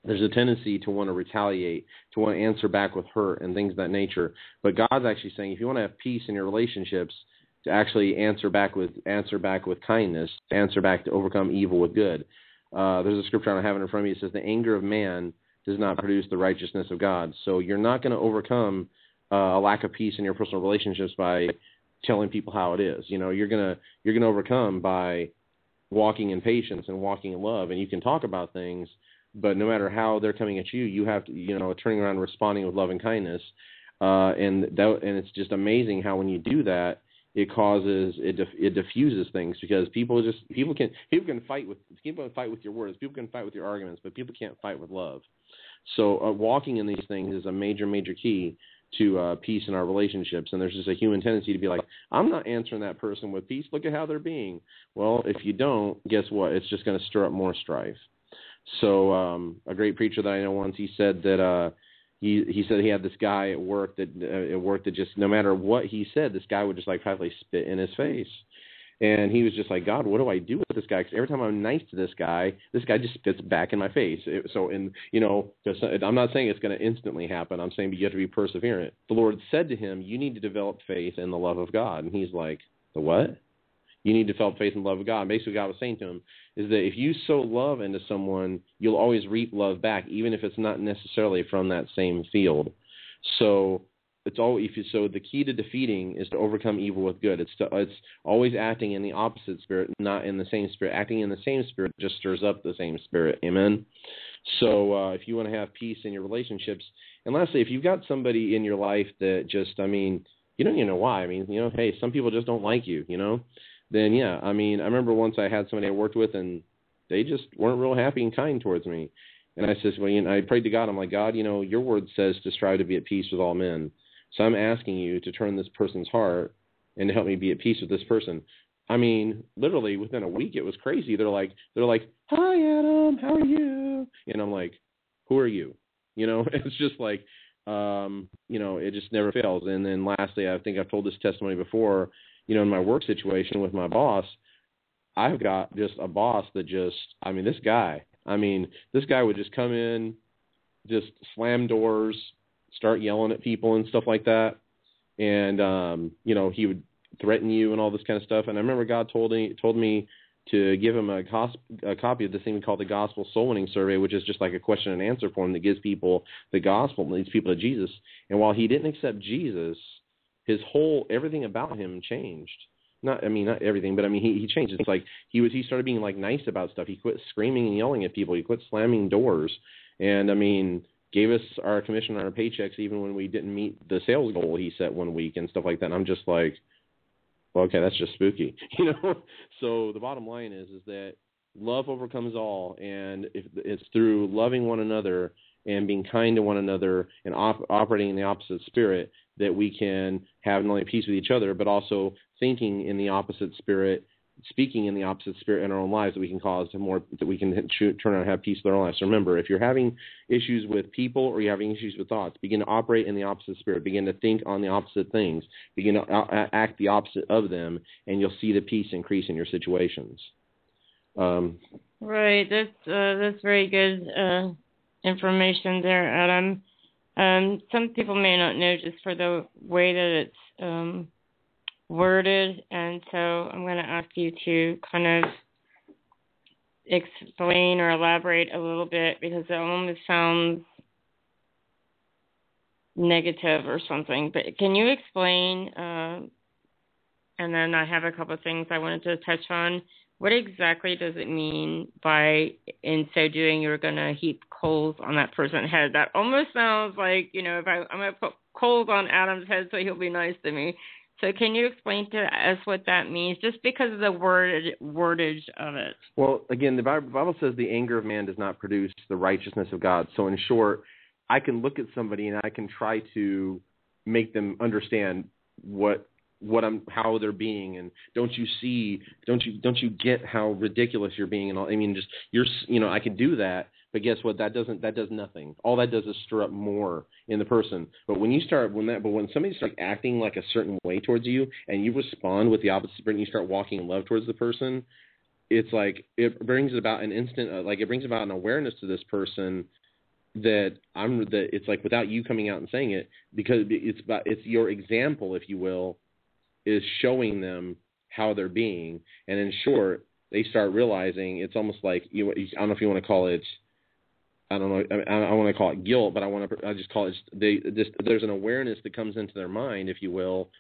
there's a tendency to want to retaliate, to want to answer back with hurt and things of that nature. But God's actually saying if you want to have peace in your relationships, to actually answer back with answer back with kindness, answer back to overcome evil with good. Uh, there's a scripture I have it in front of me. It says the anger of man does not produce the righteousness of God. So you're not going to overcome uh, a lack of peace in your personal relationships by telling people how it is. You know, you're gonna you're gonna overcome by walking in patience and walking in love. And you can talk about things but no matter how they're coming at you, you have to, you know, turning around responding with love and kindness. Uh, and that, and it's just amazing how when you do that, it causes it dif- it diffuses things because people just people can people can fight with people can fight with your words, people can fight with your arguments, but people can't fight with love. So uh, walking in these things is a major major key to uh, peace in our relationships. And there's just a human tendency to be like, I'm not answering that person with peace. Look at how they're being. Well, if you don't, guess what? It's just going to stir up more strife. So um, a great preacher that I know once he said that uh, he he said he had this guy at work that uh, at work that just no matter what he said, this guy would just like practically spit in his face. And he was just like, God, what do I do with this guy? Because every time I'm nice to this guy, this guy just spits back in my face. It, so, and you know, I'm not saying it's going to instantly happen. I'm saying you have to be perseverant. The Lord said to him, "You need to develop faith in the love of God." And he's like, "The what?" You need to develop faith and love of God. Basically, God was saying to him is that if you sow love into someone, you'll always reap love back, even if it's not necessarily from that same field. So it's all if you so the key to defeating is to overcome evil with good. It's to, it's always acting in the opposite spirit, not in the same spirit. Acting in the same spirit just stirs up the same spirit. Amen. So uh, if you want to have peace in your relationships, and lastly, if you've got somebody in your life that just, I mean, you don't even know why. I mean, you know, hey, some people just don't like you. You know, then yeah, I mean, I remember once I had somebody I worked with and they just weren't real happy and kind towards me. And I says, well, you know, I prayed to God. I'm like, God, you know, your word says to strive to be at peace with all men. So I'm asking you to turn this person's heart and to help me be at peace with this person. I mean, literally within a week, it was crazy. They're like, they're like, hi Adam, how are you? And I'm like, who are you? You know, it's just like, um, you know, it just never fails. And then lastly, I think I've told this testimony before you know, in my work situation with my boss, I've got just a boss that just, I mean, this guy, I mean, this guy would just come in, just slam doors, start yelling at people and stuff like that. And, um, you know, he would threaten you and all this kind of stuff. And I remember God told me, told me to give him a, cos- a copy of this thing we call the Gospel Soul Winning Survey, which is just like a question and answer form that gives people the gospel and leads people to Jesus. And while he didn't accept Jesus, his whole everything about him changed. Not I mean not everything, but I mean he he changed. It's like he was he started being like nice about stuff. He quit screaming and yelling at people. He quit slamming doors. And I mean gave us our commission on our paychecks even when we didn't meet the sales goal he set one week and stuff like that. And I'm just like, well, okay, that's just spooky, you know. so the bottom line is is that love overcomes all, and if it's through loving one another and being kind to one another and op- operating in the opposite spirit that we can have not only peace with each other, but also thinking in the opposite spirit, speaking in the opposite spirit in our own lives that we can cause more, that we can turn around and have peace with our own lives. So remember, if you're having issues with people or you're having issues with thoughts, begin to operate in the opposite spirit. Begin to think on the opposite things. Begin to act the opposite of them, and you'll see the peace increase in your situations. Um, right. That's uh, that's very good uh, information there, Adam. Um, some people may not know just for the way that it's um, worded, and so I'm going to ask you to kind of explain or elaborate a little bit because it almost sounds negative or something. But can you explain? Uh, and then I have a couple of things I wanted to touch on what exactly does it mean by in so doing you're going to heap coals on that person's head? That almost sounds like you know if I, I'm going to put coals on Adam's head so he'll be nice to me. So can you explain to us what that means, just because of the word wordage of it? Well, again, the Bible says the anger of man does not produce the righteousness of God. So in short, I can look at somebody and I can try to make them understand what what I'm how they're being and don't you see don't you don't you get how ridiculous you're being and all I mean just you're you know I can do that but guess what that doesn't that does nothing all that does is stir up more in the person but when you start when that but when somebody starts acting like a certain way towards you and you respond with the opposite and you start walking in love towards the person it's like it brings about an instant uh, like it brings about an awareness to this person that I'm that it's like without you coming out and saying it because it's about it's your example if you will is showing them how they're being, and in short, they start realizing it's almost like you. I don't know if you want to call it. I don't know. I, I want to call it guilt, but I want to. I just call it. They just there's an awareness that comes into their mind, if you will,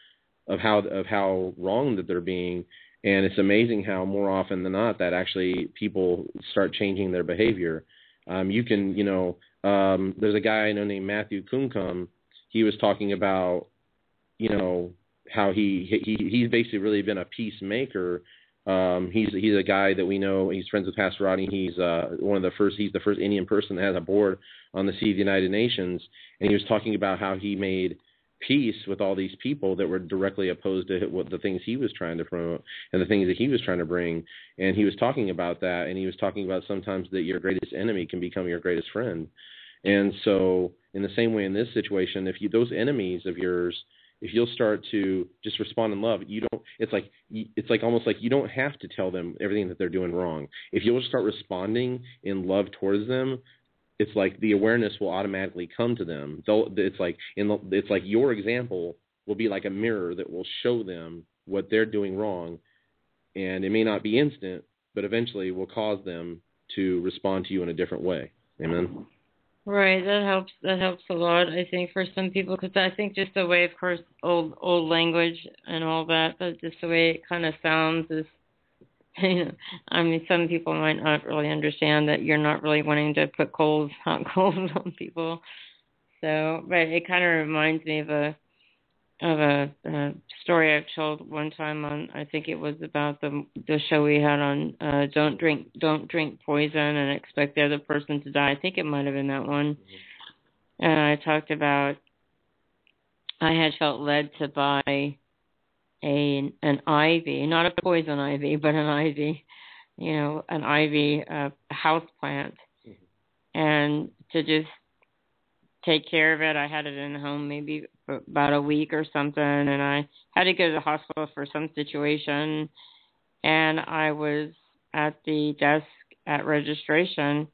of how of how wrong that they're being, and it's amazing how more often than not that actually people start changing their behavior. Um, you can, you know, um, there's a guy I know named Matthew Kumkum. He was talking about, you know, how he he he's basically really been a peacemaker. Um, he's he's a guy that we know. He's friends with Pastor. He's uh, one of the first. He's the first Indian person that has a board on the seat of the United Nations. And he was talking about how he made peace with all these people that were directly opposed to what the things he was trying to promote and the things that he was trying to bring. And he was talking about that. And he was talking about sometimes that your greatest enemy can become your greatest friend. And so, in the same way, in this situation, if you those enemies of yours if you'll start to just respond in love, you don't. It's like it's like almost like you don't have to tell them everything that they're doing wrong. If you'll start responding in love towards them, it's like the awareness will automatically come to them. They'll, it's like in the, it's like your example will be like a mirror that will show them what they're doing wrong, and it may not be instant, but eventually will cause them to respond to you in a different way. Amen. Right, that helps. That helps a lot. I think for some people, because I think just the way, of course, old old language and all that, but just the way it kind of sounds is, you know, I mean, some people might not really understand that you're not really wanting to put coals, hot coals on people. So, but it kind of reminds me of a of a, a story I've told one time on I think it was about the the show we had on uh don't drink don't drink poison and expect the other person to die. I think it might have been that one. And I talked about I had felt led to buy a an ivy, not a poison ivy, but an ivy, you know, an ivy uh, house plant, and to just take care of it. I had it in the home maybe about a week or something, and I had to go to the hospital for some situation. And I was at the desk at registration,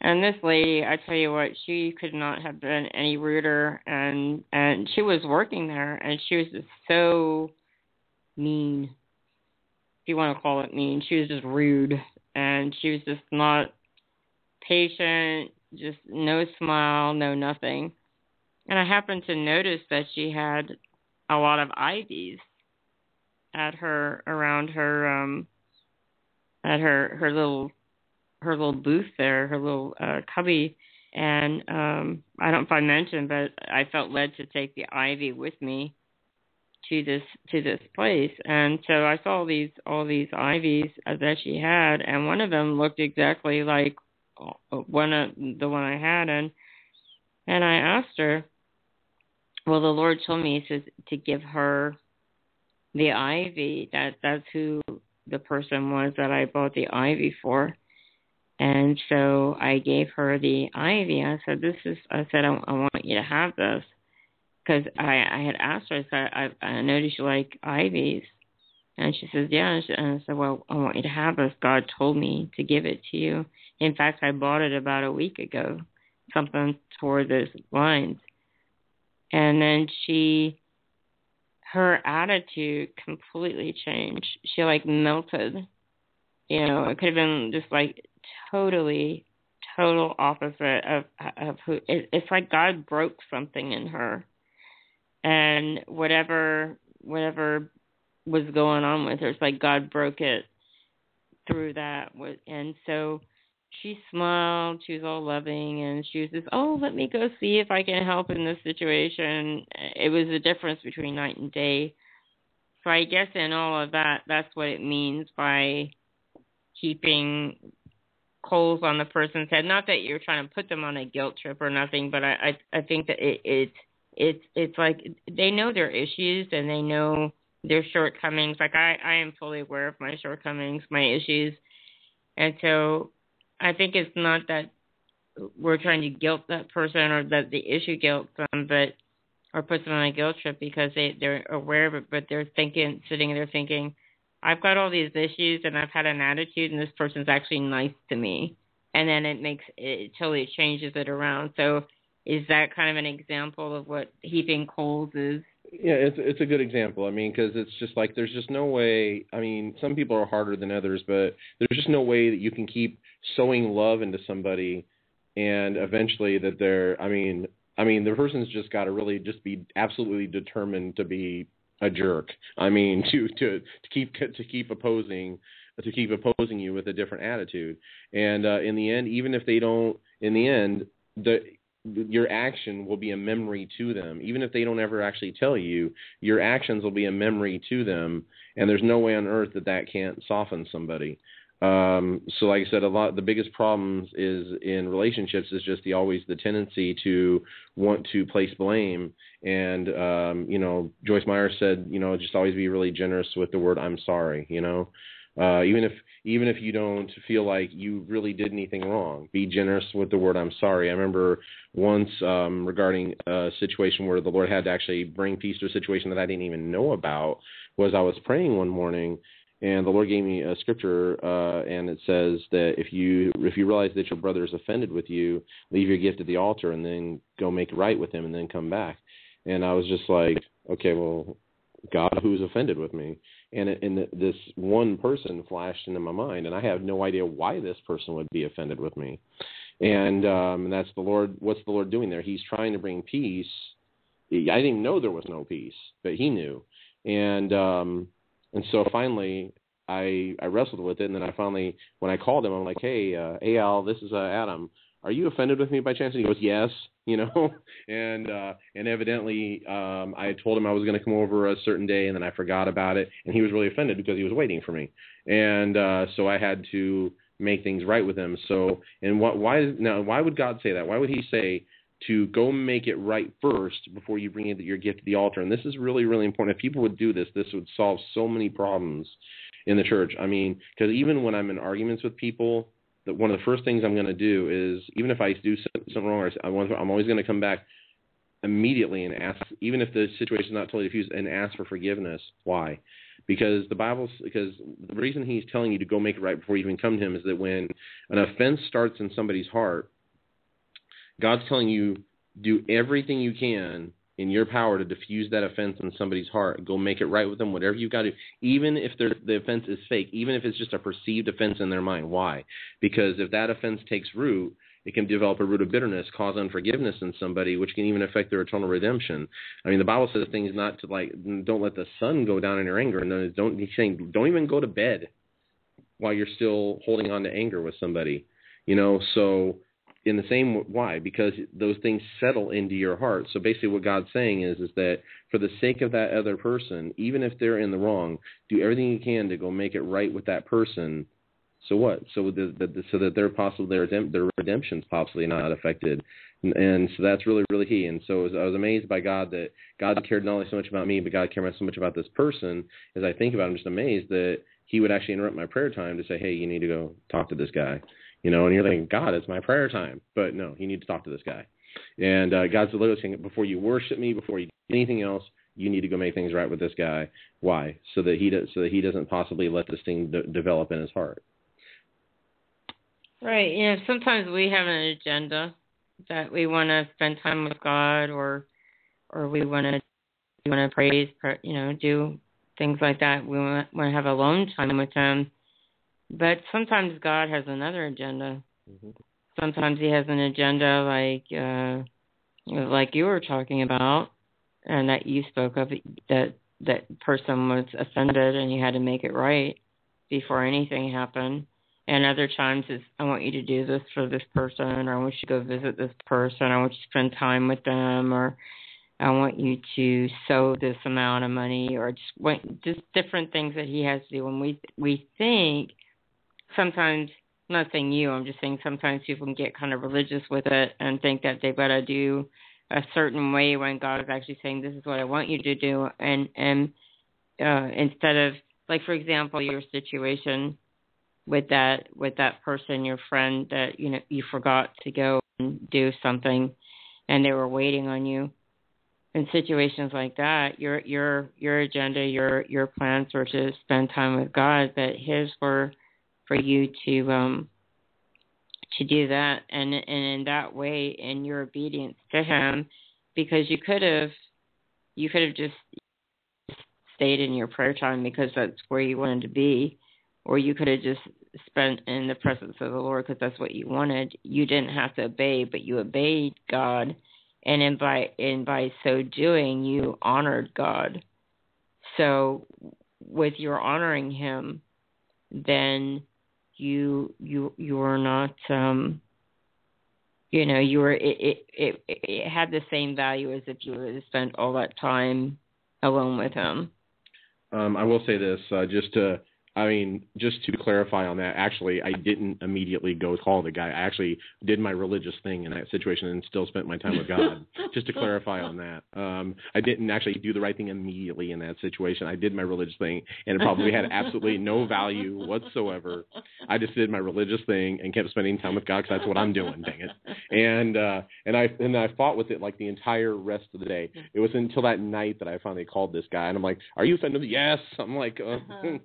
and this lady, I tell you what, she could not have been any ruder, and and she was working there, and she was just so mean. If you want to call it mean, she was just rude, and she was just not patient just no smile, no nothing. And I happened to notice that she had a lot of ivies at her around her um at her her little her little booth there, her little uh cubby. And um I don't know if I mentioned but I felt led to take the ivy with me to this to this place. And so I saw these all these ivies that she had and one of them looked exactly like one of the one I had. And and I asked her well the Lord told me says to give her the ivy that that's who the person was that I bought the ivy for. And so I gave her the ivy I said this is I said I, I want you to have this. Because I I had asked her I said I I noticed you like ivies and she says yeah. And, she, and I said well I want you to have this. God told me to give it to you. In fact, I bought it about a week ago, something toward those lines. And then she, her attitude completely changed. She like melted. You know, it could have been just like totally, total opposite of of who. It, it's like God broke something in her, and whatever whatever was going on with her, it's like God broke it through that. And so she smiled. She was all loving, and she was just, "Oh, let me go see if I can help in this situation." It was the difference between night and day. so I guess in all of that, that's what it means by keeping coals on the person's head. Not that you're trying to put them on a guilt trip or nothing, but I I, I think that it, it's it's it's like they know their issues and they know their shortcomings. Like I I am fully aware of my shortcomings, my issues, and so I think it's not that we're trying to guilt that person or that the issue guilt them, but or puts them on a guilt trip because they they're aware of it, but they're thinking, sitting there thinking, I've got all these issues and I've had an attitude, and this person's actually nice to me, and then it makes it totally changes it around. So, is that kind of an example of what heaping coals is? Yeah, it's it's a good example. I mean, because it's just like there's just no way. I mean, some people are harder than others, but there's just no way that you can keep sowing love into somebody, and eventually that they're. I mean, I mean, the person's just got to really just be absolutely determined to be a jerk. I mean, to to to keep to keep opposing to keep opposing you with a different attitude. And uh, in the end, even if they don't, in the end, the your action will be a memory to them. Even if they don't ever actually tell you, your actions will be a memory to them. And there's no way on earth that that can't soften somebody. Um, so, like I said, a lot the biggest problems is in relationships is just the always the tendency to want to place blame. And um, you know, Joyce Meyer said, you know, just always be really generous with the word "I'm sorry." You know, uh, even if even if you don't feel like you really did anything wrong, be generous with the word "I'm sorry." I remember once um, regarding a situation where the Lord had to actually bring peace to a situation that I didn't even know about. Was I was praying one morning and the Lord gave me a scripture, uh, and it says that if you if you realize that your brother is offended with you, leave your gift at the altar and then go make right with him, and then come back. And I was just like, okay, well, God, who's offended with me? And it, and this one person flashed into my mind, and I have no idea why this person would be offended with me. And um, and that's the Lord. What's the Lord doing there? He's trying to bring peace. I didn't know there was no peace, but He knew. And um, and so finally, I I wrestled with it, and then I finally, when I called him, I'm like, hey, uh, Al, this is uh, Adam. Are you offended with me by chance? And he goes, yes, you know, and uh, and evidently, um, I had told him I was going to come over a certain day, and then I forgot about it, and he was really offended because he was waiting for me, and uh, so I had to make things right with him. So, and what, why now? Why would God say that? Why would He say? To go make it right first before you bring it your gift to the altar. And this is really, really important. If people would do this, this would solve so many problems in the church. I mean, because even when I'm in arguments with people, that one of the first things I'm going to do is, even if I do something wrong, I'm always going to come back immediately and ask, even if the situation is not totally diffused, and ask for forgiveness. Why? Because the Bible's because the reason He's telling you to go make it right before you even come to Him is that when an offense starts in somebody's heart, God's telling you do everything you can in your power to diffuse that offense in somebody's heart. Go make it right with them, whatever you've got to even if the offense is fake, even if it's just a perceived offense in their mind. Why? Because if that offense takes root, it can develop a root of bitterness, cause unforgiveness in somebody, which can even affect their eternal redemption. I mean, the Bible says things not to like, don't let the sun go down in your anger, and don't he's saying don't even go to bed while you're still holding on to anger with somebody. You know, so in the same why because those things settle into your heart. So basically what god's saying is is that for the sake of that other person even if they're in the wrong do everything you can to go make it right with that person. So what? So the, the, so that their possible their their redemption's possibly not affected. And, and so that's really really key. And so I was amazed by god that god cared not only so much about me but god cared so much about this person. As i think about it i'm just amazed that he would actually interrupt my prayer time to say hey you need to go talk to this guy you know, and you're thinking, God, it's my prayer time. But no, you need to talk to this guy. And uh, God's literally saying, before you worship me, before you do anything else, you need to go make things right with this guy. Why? So that he does, so that he doesn't possibly let this thing de- develop in his heart. Right. Yeah. Sometimes we have an agenda that we want to spend time with God, or or we want to we want to praise, you know, do things like that. We want, want to have alone time with Him but sometimes God has another agenda. Mm-hmm. Sometimes He has an agenda like uh, like you were talking about, and that you spoke of that that person was offended and you had to make it right before anything happened. And other times is I want you to do this for this person, or I want you to go visit this person, I want you to spend time with them, or I want you to sow this amount of money, or just want, just different things that he has to do. And we we think sometimes, I'm not saying you, I'm just saying sometimes people can get kind of religious with it and think that they've got to do a certain way when God is actually saying, "This is what I want you to do," and and uh, instead of like for example your situation with that with that person your friend that you know you forgot to go and do something and they were waiting on you. In situations like that your your your agenda your your plans were to spend time with god but his were for you to um to do that and and in that way in your obedience to him because you could have you could have just stayed in your prayer time because that's where you wanted to be, or you could have just spent in the presence of the Lord because that's what you wanted. You didn't have to obey, but you obeyed God, and in by and by so doing, you honored God. So, with your honoring Him, then you you you are not um you know you were it it it, it had the same value as if you have spent all that time alone with him. Um, I will say this, uh, just to I mean, just to clarify on that, actually, I didn't immediately go call the guy. I actually did my religious thing in that situation and still spent my time with God. just to clarify on that, um, I didn't actually do the right thing immediately in that situation. I did my religious thing, and it probably had absolutely no value whatsoever. I just did my religious thing and kept spending time with God because that's what I'm doing. Dang it! And uh, and I and I fought with it like the entire rest of the day. It was until that night that I finally called this guy, and I'm like, "Are you offended?" Yes. I'm like, uh, "Dang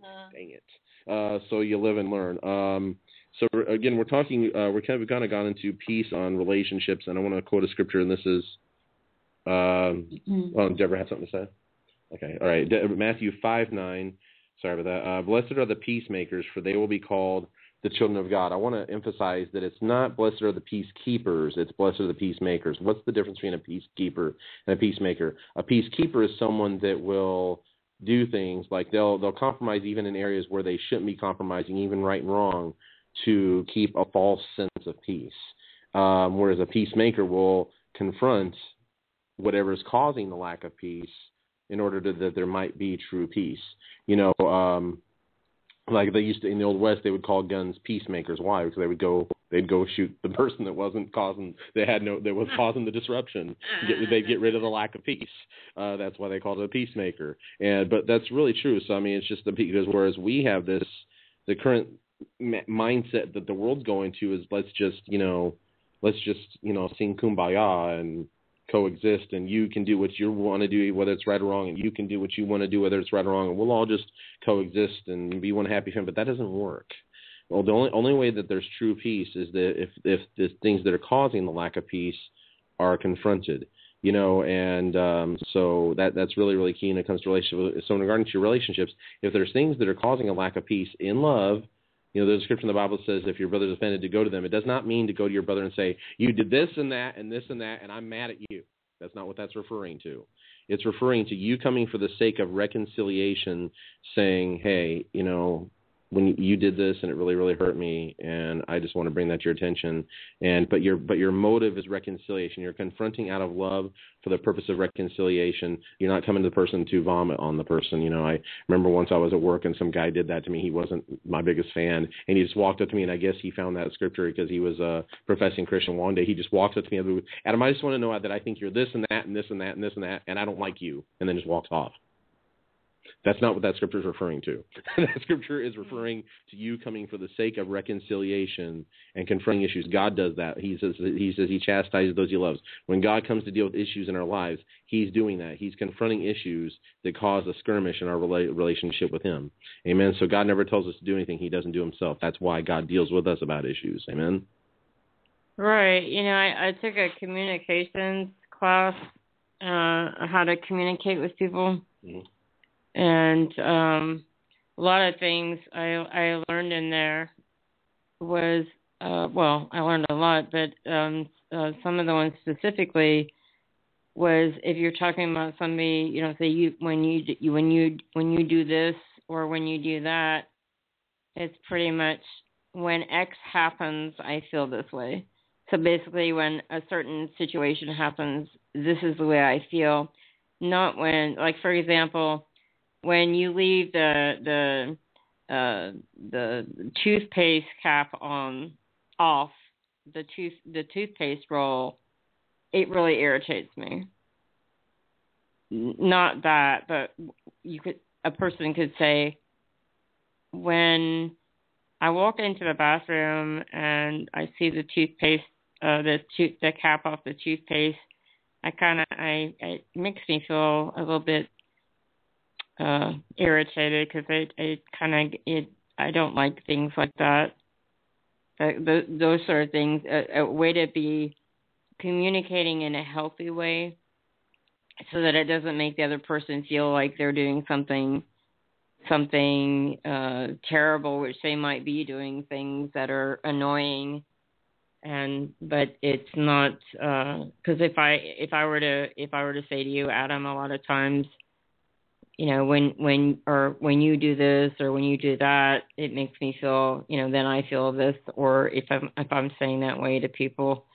it." Uh, so you live and learn. Um, so again, we're talking. Uh, we're kind of kind of gone into peace on relationships, and I want to quote a scripture, and this is. Um, mm-hmm. Oh, Deborah had something to say. Okay, all right. De- Matthew five nine. Sorry about that. Uh, Blessed are the peacemakers, for they will be called the children of God. I want to emphasize that it's not blessed are the peacekeepers, it's blessed are the peacemakers. What's the difference between a peacekeeper and a peacemaker? A peacekeeper is someone that will do things like they'll they'll compromise even in areas where they shouldn't be compromising, even right and wrong, to keep a false sense of peace. Um, whereas a peacemaker will confront whatever is causing the lack of peace in order to, that there might be true peace. You know, um, like they used to in the old west, they would call guns peacemakers. Why? Because they would go they'd go shoot the person that wasn't causing they had no that was causing the disruption. Get, they'd get rid of the lack of peace. Uh that's why they called it a peacemaker. And but that's really true. So i mean it's just the because whereas we have this the current mindset that the world's going to is let's just you know let's just you know sing kumbaya and coexist and you can do what you want to do whether it's right or wrong and you can do what you want to do whether it's right or wrong and we'll all just coexist and be one happy family. But that doesn't work well, the only only way that there's true peace is that if if the things that are causing the lack of peace are confronted, you know, and um, so that that's really really key when it comes to relationships. So in regarding to relationships, if there's things that are causing a lack of peace in love, you know, the description of the Bible says if your brother's offended, to go to them. It does not mean to go to your brother and say you did this and that and this and that, and I'm mad at you. That's not what that's referring to. It's referring to you coming for the sake of reconciliation, saying, hey, you know, when you did this and it really really hurt me and i just want to bring that to your attention. And but your but your motive is reconciliation. You're confronting out of love for the purpose of reconciliation. You're not coming to the person to vomit on the person you know. I remember once i was at work and some guy did that to me. He wasn't my biggest fan. And he just walked up to me and i guess he found that scripture because he was a professing christian one day. He just walks up to me and adam i just want to know that i think you're this and that and this and that and this and that and i don't like you. And then just walks off that's not what that scripture is referring to. that scripture is referring to you coming for the sake of reconciliation and confronting issues. God does that. He says he says he chastises those he loves. When God comes to deal with issues in our lives, he's doing that. He's confronting issues that cause a skirmish in our rela- relationship with him. Amen. So God never tells us to do anything he doesn't do himself. That's why God deals with us about issues. Amen. Right. You know, I, I took a communications class, uh, how to communicate with people. Mm-hmm and um, a lot of things I I learned in there was uh, well I learned a lot, but um, uh, some of the ones specifically was if you're talking about somebody, you know, say you when you, when you when you do this or when you do that, it's pretty much when X happens, I feel this way. so basically, when a certain situation happens, this is the way I feel. Not when, like for example, when you leave the the uh, the toothpaste cap on off the tooth the toothpaste roll, it really irritates me. Not that, but you could a person could say when I walk into the bathroom and I see the toothpaste uh, the tooth the cap off the toothpaste, I kind of I it makes me feel a little bit uh irritated because it it kind of it I don't like things like that. That those, those sort of things. A, a way to be communicating in a healthy way, so that it doesn't make the other person feel like they're doing something something uh terrible which they might be doing things that are annoying and but it's not because uh, if I if I were to if I were to say to you, Adam, a lot of times, you know, when when or when you do this or when you do that, it makes me feel, you know, then I feel this. Or if I'm if I'm saying that way to people,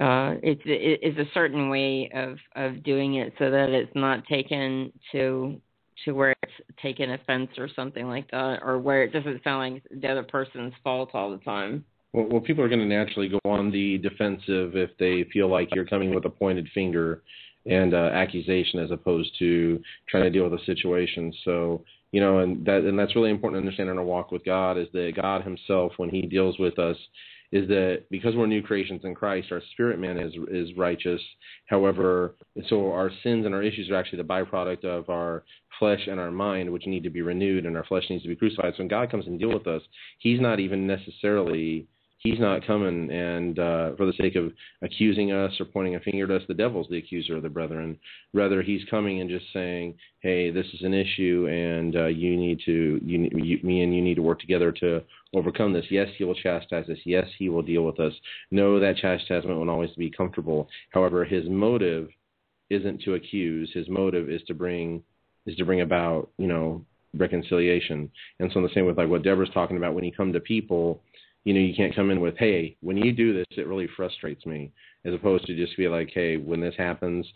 uh, it's it's a certain way of of doing it so that it's not taken to to where it's taken offense or something like that, or where it doesn't sound like the other person's fault all the time. Well, well, people are going to naturally go on the defensive if they feel like you're coming with a pointed finger and uh, accusation as opposed to trying to deal with a situation. So, you know, and that and that's really important to understand in our walk with God is that God Himself, when He deals with us, is that because we're new creations in Christ, our spirit man is is righteous. However, so our sins and our issues are actually the byproduct of our flesh and our mind, which need to be renewed, and our flesh needs to be crucified. So when God comes and deal with us, He's not even necessarily he's not coming and uh, for the sake of accusing us or pointing a finger at us, the devil's the accuser of the brethren. Rather, he's coming and just saying, "Hey, this is an issue, and uh, you need to, you, you, me and you need to work together to overcome this. Yes, he will chastise us. Yes, he will deal with us. No, that chastisement won't always be comfortable. However, his motive isn't to accuse. His motive is to bring is to bring about, you know, reconciliation. And so the same with like what Deborah's talking about, when you come to people you know, you can't come in with, hey, when you do this, it really frustrates me, as opposed to just be like, hey, when this happens,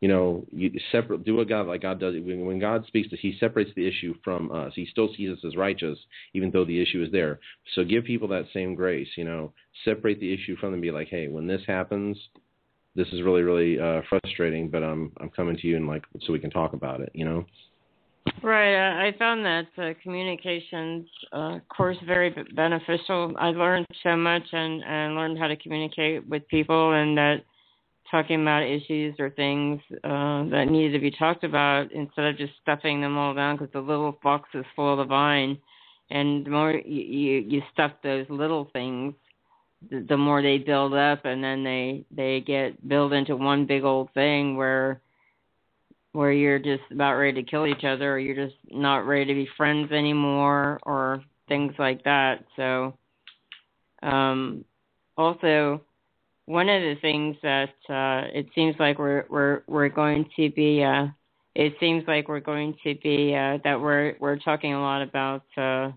you know, you separate, do what God, like God does. When, when God speaks to us, He separates the issue from us. He still sees us as righteous, even though the issue is there. So give people that same grace, you know, separate the issue from them. Be like, hey, when this happens, this is really, really uh, frustrating, but I'm, I'm coming to you and like, so we can talk about it, you know. Right. I found that uh, communications uh, course very beneficial. I learned so much and, and learned how to communicate with people, and that talking about issues or things uh, that needed to be talked about instead of just stuffing them all down because the little box is full of the vine. And the more you, you, you stuff those little things, the, the more they build up, and then they they get built into one big old thing where where you're just about ready to kill each other or you're just not ready to be friends anymore or things like that. So um also one of the things that uh it seems like we're we're we're going to be uh it seems like we're going to be uh that we're we're talking a lot about uh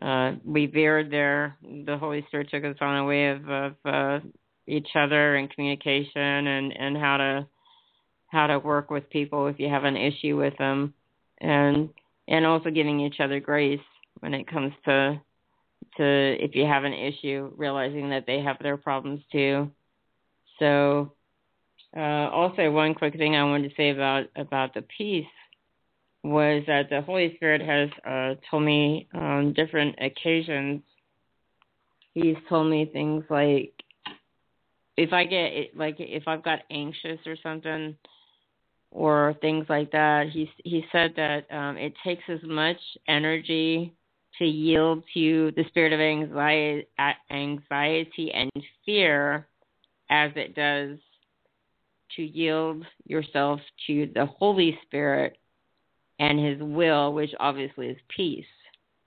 uh we veered there the holy spirit took us on a way of of uh each other and communication and and how to how to work with people if you have an issue with them. And and also giving each other grace when it comes to to if you have an issue realizing that they have their problems too. So uh, also one quick thing i wanted to say about about the peace was that the holy spirit has uh, told me on different occasions. He's told me things like if i get like if i've got anxious or something or things like that. He he said that um, it takes as much energy to yield to the spirit of anxiety, anxiety and fear as it does to yield yourself to the Holy Spirit and His will, which obviously is peace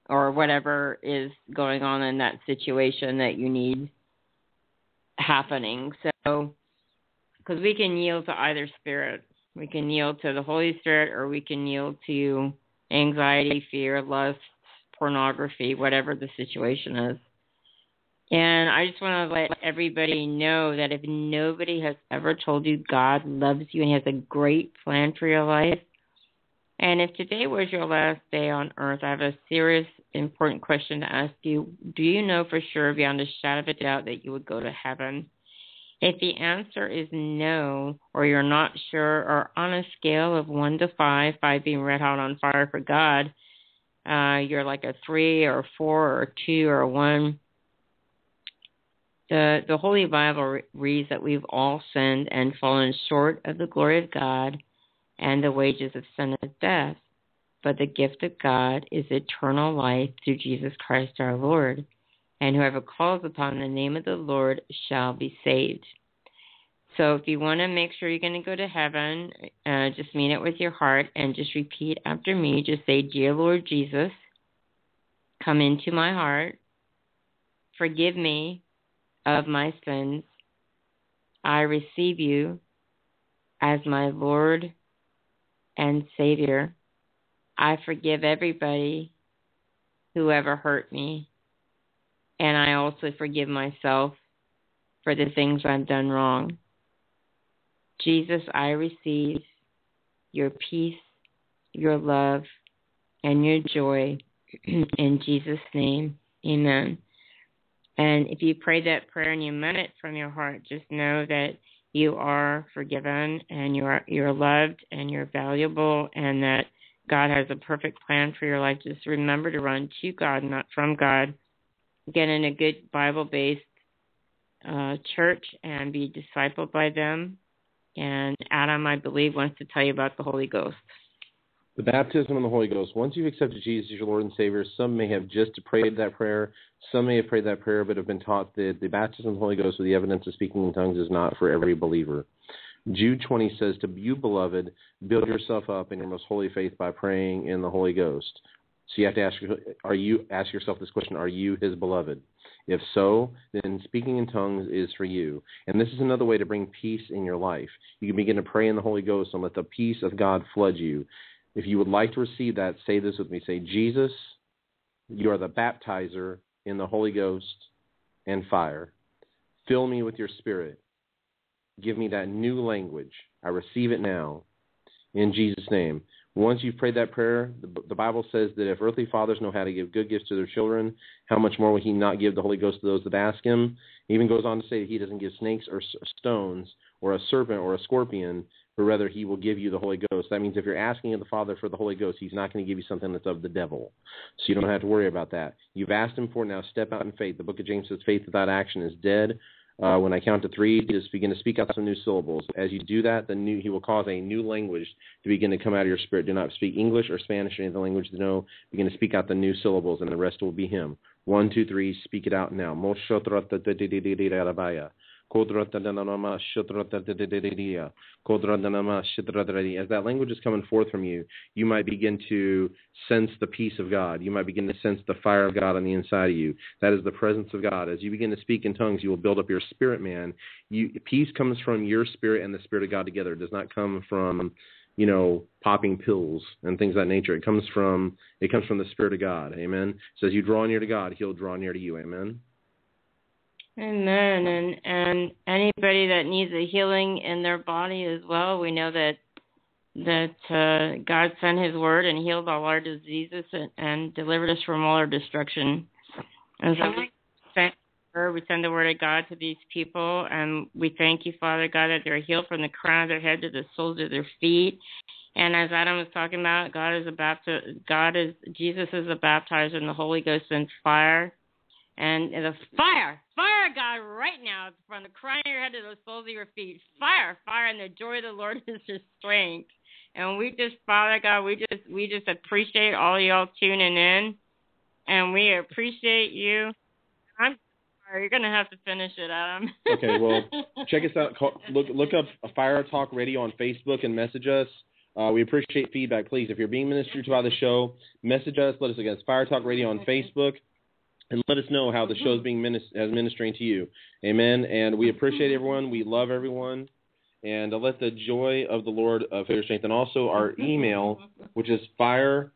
or whatever is going on in that situation that you need happening. So, because we can yield to either spirit we can yield to the Holy Spirit or we can yield to anxiety, fear, lust, pornography, whatever the situation is. And I just want to let everybody know that if nobody has ever told you God loves you and has a great plan for your life, and if today was your last day on earth, I have a serious, important question to ask you. Do you know for sure, beyond a shadow of a doubt, that you would go to heaven? If the answer is no, or you're not sure, or on a scale of one to five, five being red hot on fire for God, uh, you're like a three or a four or a two or a one. The the Holy Bible reads that we've all sinned and fallen short of the glory of God, and the wages of sin is death. But the gift of God is eternal life through Jesus Christ our Lord. And whoever calls upon the name of the Lord shall be saved. So if you want to make sure you're going to go to heaven, uh, just mean it with your heart and just repeat after me. Just say, Dear Lord Jesus, come into my heart. Forgive me of my sins. I receive you as my Lord and Savior. I forgive everybody who ever hurt me. And I also forgive myself for the things I've done wrong. Jesus, I receive your peace, your love, and your joy. In Jesus' name, amen. And if you prayed that prayer and you meant it from your heart, just know that you are forgiven and you are you're loved and you're valuable and that God has a perfect plan for your life. Just remember to run to God, not from God. Get in a good Bible based uh, church and be discipled by them and Adam, I believe, wants to tell you about the Holy Ghost. The baptism of the Holy Ghost. Once you've accepted Jesus as your Lord and Savior, some may have just prayed that prayer. Some may have prayed that prayer, but have been taught that the baptism of the Holy Ghost with the evidence of speaking in tongues is not for every believer. Jude 20 says, To you, beloved, build yourself up in your most holy faith by praying in the Holy Ghost. So you have to ask, are you ask yourself this question: Are you His beloved? If so, then speaking in tongues is for you. And this is another way to bring peace in your life. You can begin to pray in the Holy Ghost and let the peace of God flood you. If you would like to receive that, say this with me. Say, Jesus, you are the baptizer in the Holy Ghost and fire. Fill me with your spirit. Give me that new language. I receive it now. In Jesus' name. Once you've prayed that prayer, the, the, Bible says that if earthly fathers know how to give good gifts to their children, how much more will He not give the Holy Ghost to those that ask Him? He even goes on to say that He doesn't give snakes or stones or a serpent or a scorpion, but rather He will give you the Holy Ghost. That means if you're asking of the Father for the Holy Ghost, He's not going to give you something that's of the devil. So you don't have to worry about that. You've asked Him for it, now step out in faith. The book of James says faith without action is dead. Uh, when I count to three, just begin to speak out some new syllables. As you do that, the new, he will cause a new language to begin to come out of your spirit. Do not speak English or Spanish or any other language know. Begin to speak out the new syllables, and the rest will be him. One, two, three, speak it out now. As that language is coming forth from you, you might begin to sense the peace of God. You might begin to sense the fire of God on the inside of you. That is the presence of God. As you begin to speak in tongues, you will build up your spirit, man. You, peace comes from your spirit and the spirit of God together. It does not come from you know, popping pills and things of that nature. It comes from it comes from the Spirit of God. Amen. It says you draw near to God, He'll draw near to you. Amen. Amen. And and anybody that needs a healing in their body as well, we know that that uh, God sent His word and healed all our diseases and, and delivered us from all our destruction. And so we send, we send the word of God to these people, and we thank you, Father God, that they're healed from the crown of their head to the soles of their feet. And as Adam was talking about, God is a baptizer. God is Jesus is a baptizer in the Holy Ghost and fire and the fire, fire, God, right now, from the crown of your head to the soles of your feet, fire, fire, and the joy of the Lord is your strength. And we just, Father God, we just, we just appreciate all y'all tuning in, and we appreciate you. I'm sorry, you're gonna have to finish it, Adam. okay, well, check us out. Call, look, look up Fire Talk Radio on Facebook and message us. Uh, we appreciate feedback. Please, if you're being ministered to by the show, message us. Let us again. Fire Talk Radio on Facebook and let us know how the show is being minist- as ministering to you. Amen. And we appreciate everyone. We love everyone. And uh, let the joy of the Lord of your strength. And also our email, which is fire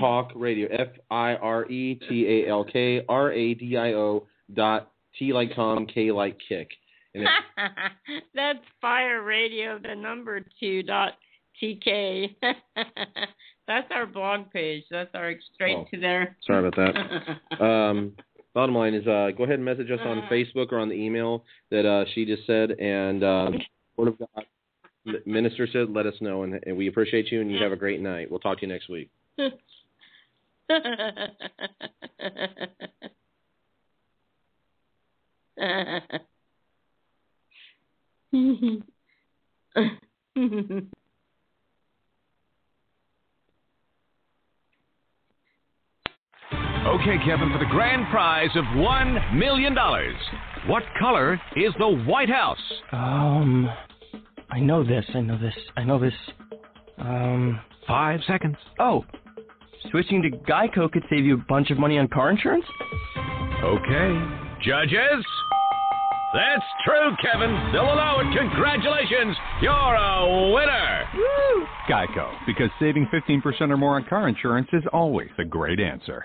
talk radio, F I R E T A L K R A D I O dot T like Tom, K like kick. It's, That's Fire Radio, the number two dot TK. That's our blog page. That's our straight Oh, to there. sorry about that. um, bottom line is, uh, go ahead and message us on Facebook or on the email that uh, she just said, and uh, Word of God minister said, let us know, and, and we appreciate you, and you have a great night. We'll talk to you next week. Okay, Kevin, for the grand prize of $1 million. What color is the White House? Um, I know this. I know this. I know this. Um, five seconds. Oh, switching to Geico could save you a bunch of money on car insurance. Okay. Judges? That's true, Kevin. They'll allow it. Congratulations. You're a winner. Geico, because saving 15% or more on car insurance is always a great answer.